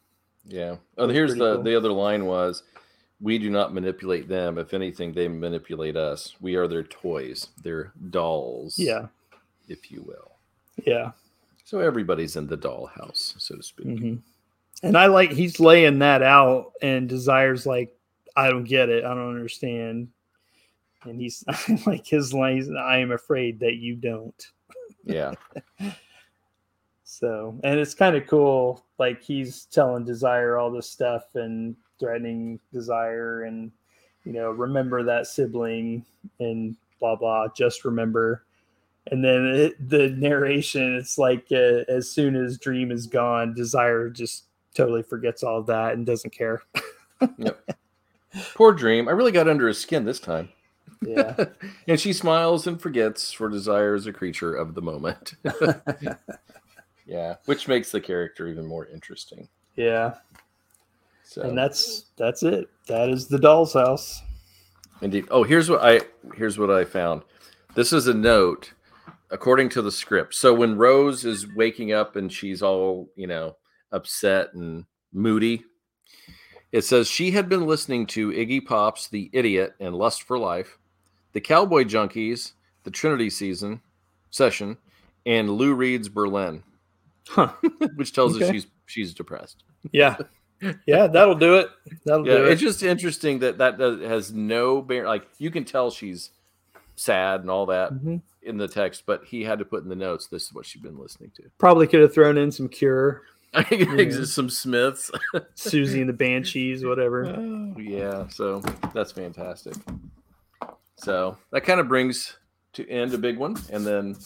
yeah. Oh, here's the cool. the other line was, "We do not manipulate them. If anything, they manipulate us. We are their toys, their dolls. Yeah, if you will. Yeah. So everybody's in the dollhouse, so to speak. Mm-hmm. And I like he's laying that out, and Desire's like, I don't get it, I don't understand. And he's *laughs* like his lines, I am afraid that you don't. Yeah. *laughs* so, and it's kind of cool. Like he's telling Desire all this stuff and threatening Desire, and you know, remember that sibling and blah blah. Just remember and then it, the narration it's like uh, as soon as dream is gone desire just totally forgets all of that and doesn't care *laughs* yep Poor Dream. I really got under his skin this time. Yeah. *laughs* and she smiles and forgets, for desire is a creature of the moment. *laughs* yeah, which makes the character even more interesting. Yeah. So And that's that's it. That is the doll's house. Indeed. Oh, here's what I here's what I found. This is a note according to the script. So when Rose is waking up and she's all, you know, upset and moody, it says she had been listening to Iggy Pop's The Idiot and Lust for Life, the Cowboy Junkies, the Trinity season session, and Lou Reed's Berlin, Huh. *laughs* which tells us she's she's depressed. Yeah. *laughs* Yeah, that'll do it. That'll Yeah, do it's just interesting that that has no bear. Like you can tell she's sad and all that Mhm. In the text, but he had to put in the notes. This is what she's been listening to. Probably could have thrown in some Cure, I think it's some Smiths. *laughs* Siouxsie and the Banshees, whatever. Oh, yeah, so that's fantastic. So that kind of brings to end a big one, and then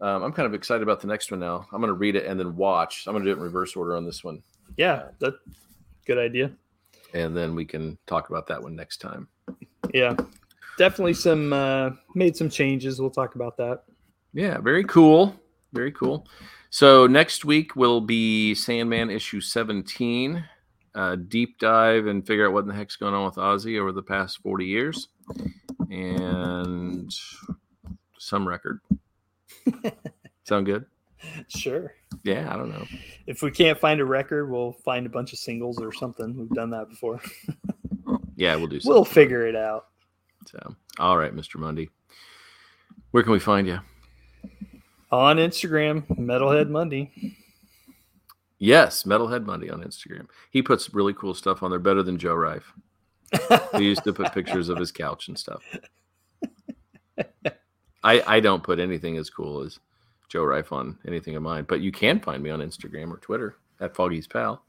um, I'm kind of excited about the next one now. I'm going to read it and then watch. I'm going to do it in reverse order on this one, Yeah, that good idea. and then we can talk about that one next time. Yeah. Definitely some uh made some changes. We'll talk about that. Yeah, very cool. Very cool. So next week will be Sandman issue 17. Uh, deep dive and figure out what in the heck's going on with Ozzy over the past 40 years. And some record. *laughs* Sound good? Sure. Yeah, I don't know. If we can't find a record, we'll find a bunch of singles or something. We've done that before. Yeah, we'll do *laughs* something. We'll figure it out. So, all right, Mr. Mundy. Where can we find you? On Instagram, Metalhead Monday. Yes, Metalhead Monday on Instagram. He puts really cool stuff on there, better than Joe Rife. He used to put pictures of his couch and stuff. I I don't put anything as cool as Joe Rife on anything of mine, but you can find me on Instagram or Twitter at Foggy's Pal.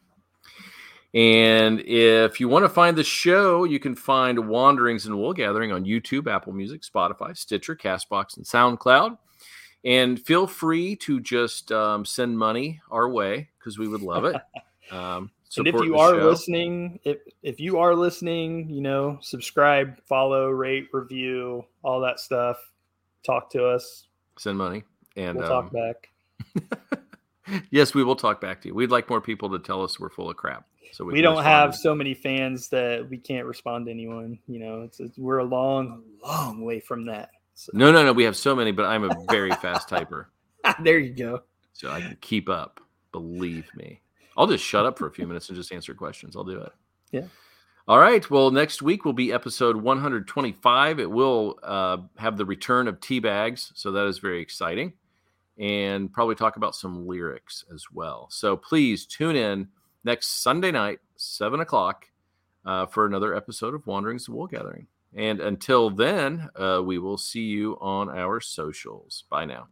And if you want to find the show, you can find Wanderings and Wool Gathering on YouTube, Apple Music, Spotify, Stitcher, Castbox, and SoundCloud. And feel free to just um, send money our way because we would love it. *laughs* Um, and if you are show. listening, if if you are listening, you know, subscribe, follow, rate, review, all that stuff. Talk to us. send money. And We'll um, talk back. *laughs* yes, we will talk back to you. We'd like more people to tell us we're full of crap. So we, We don't have so many fans that we can't respond to anyone. You know, it's, it's we're a long, long way from that. So, No, no, no. We have so many, but I'm a very fast *laughs* typer, there you go. so I can keep up. Believe me. I'll just shut up for a few minutes and just answer questions. I'll do it. Yeah. All right. Well, next week will be episode 125. It will uh, have the return of tea bags, so that is very exciting, and probably talk about some lyrics as well. So please tune in next Sunday night, seven o'clock, uh, for another episode of Wanderings of Wool Gathering. And until then, uh, we will see you on our socials. Bye now.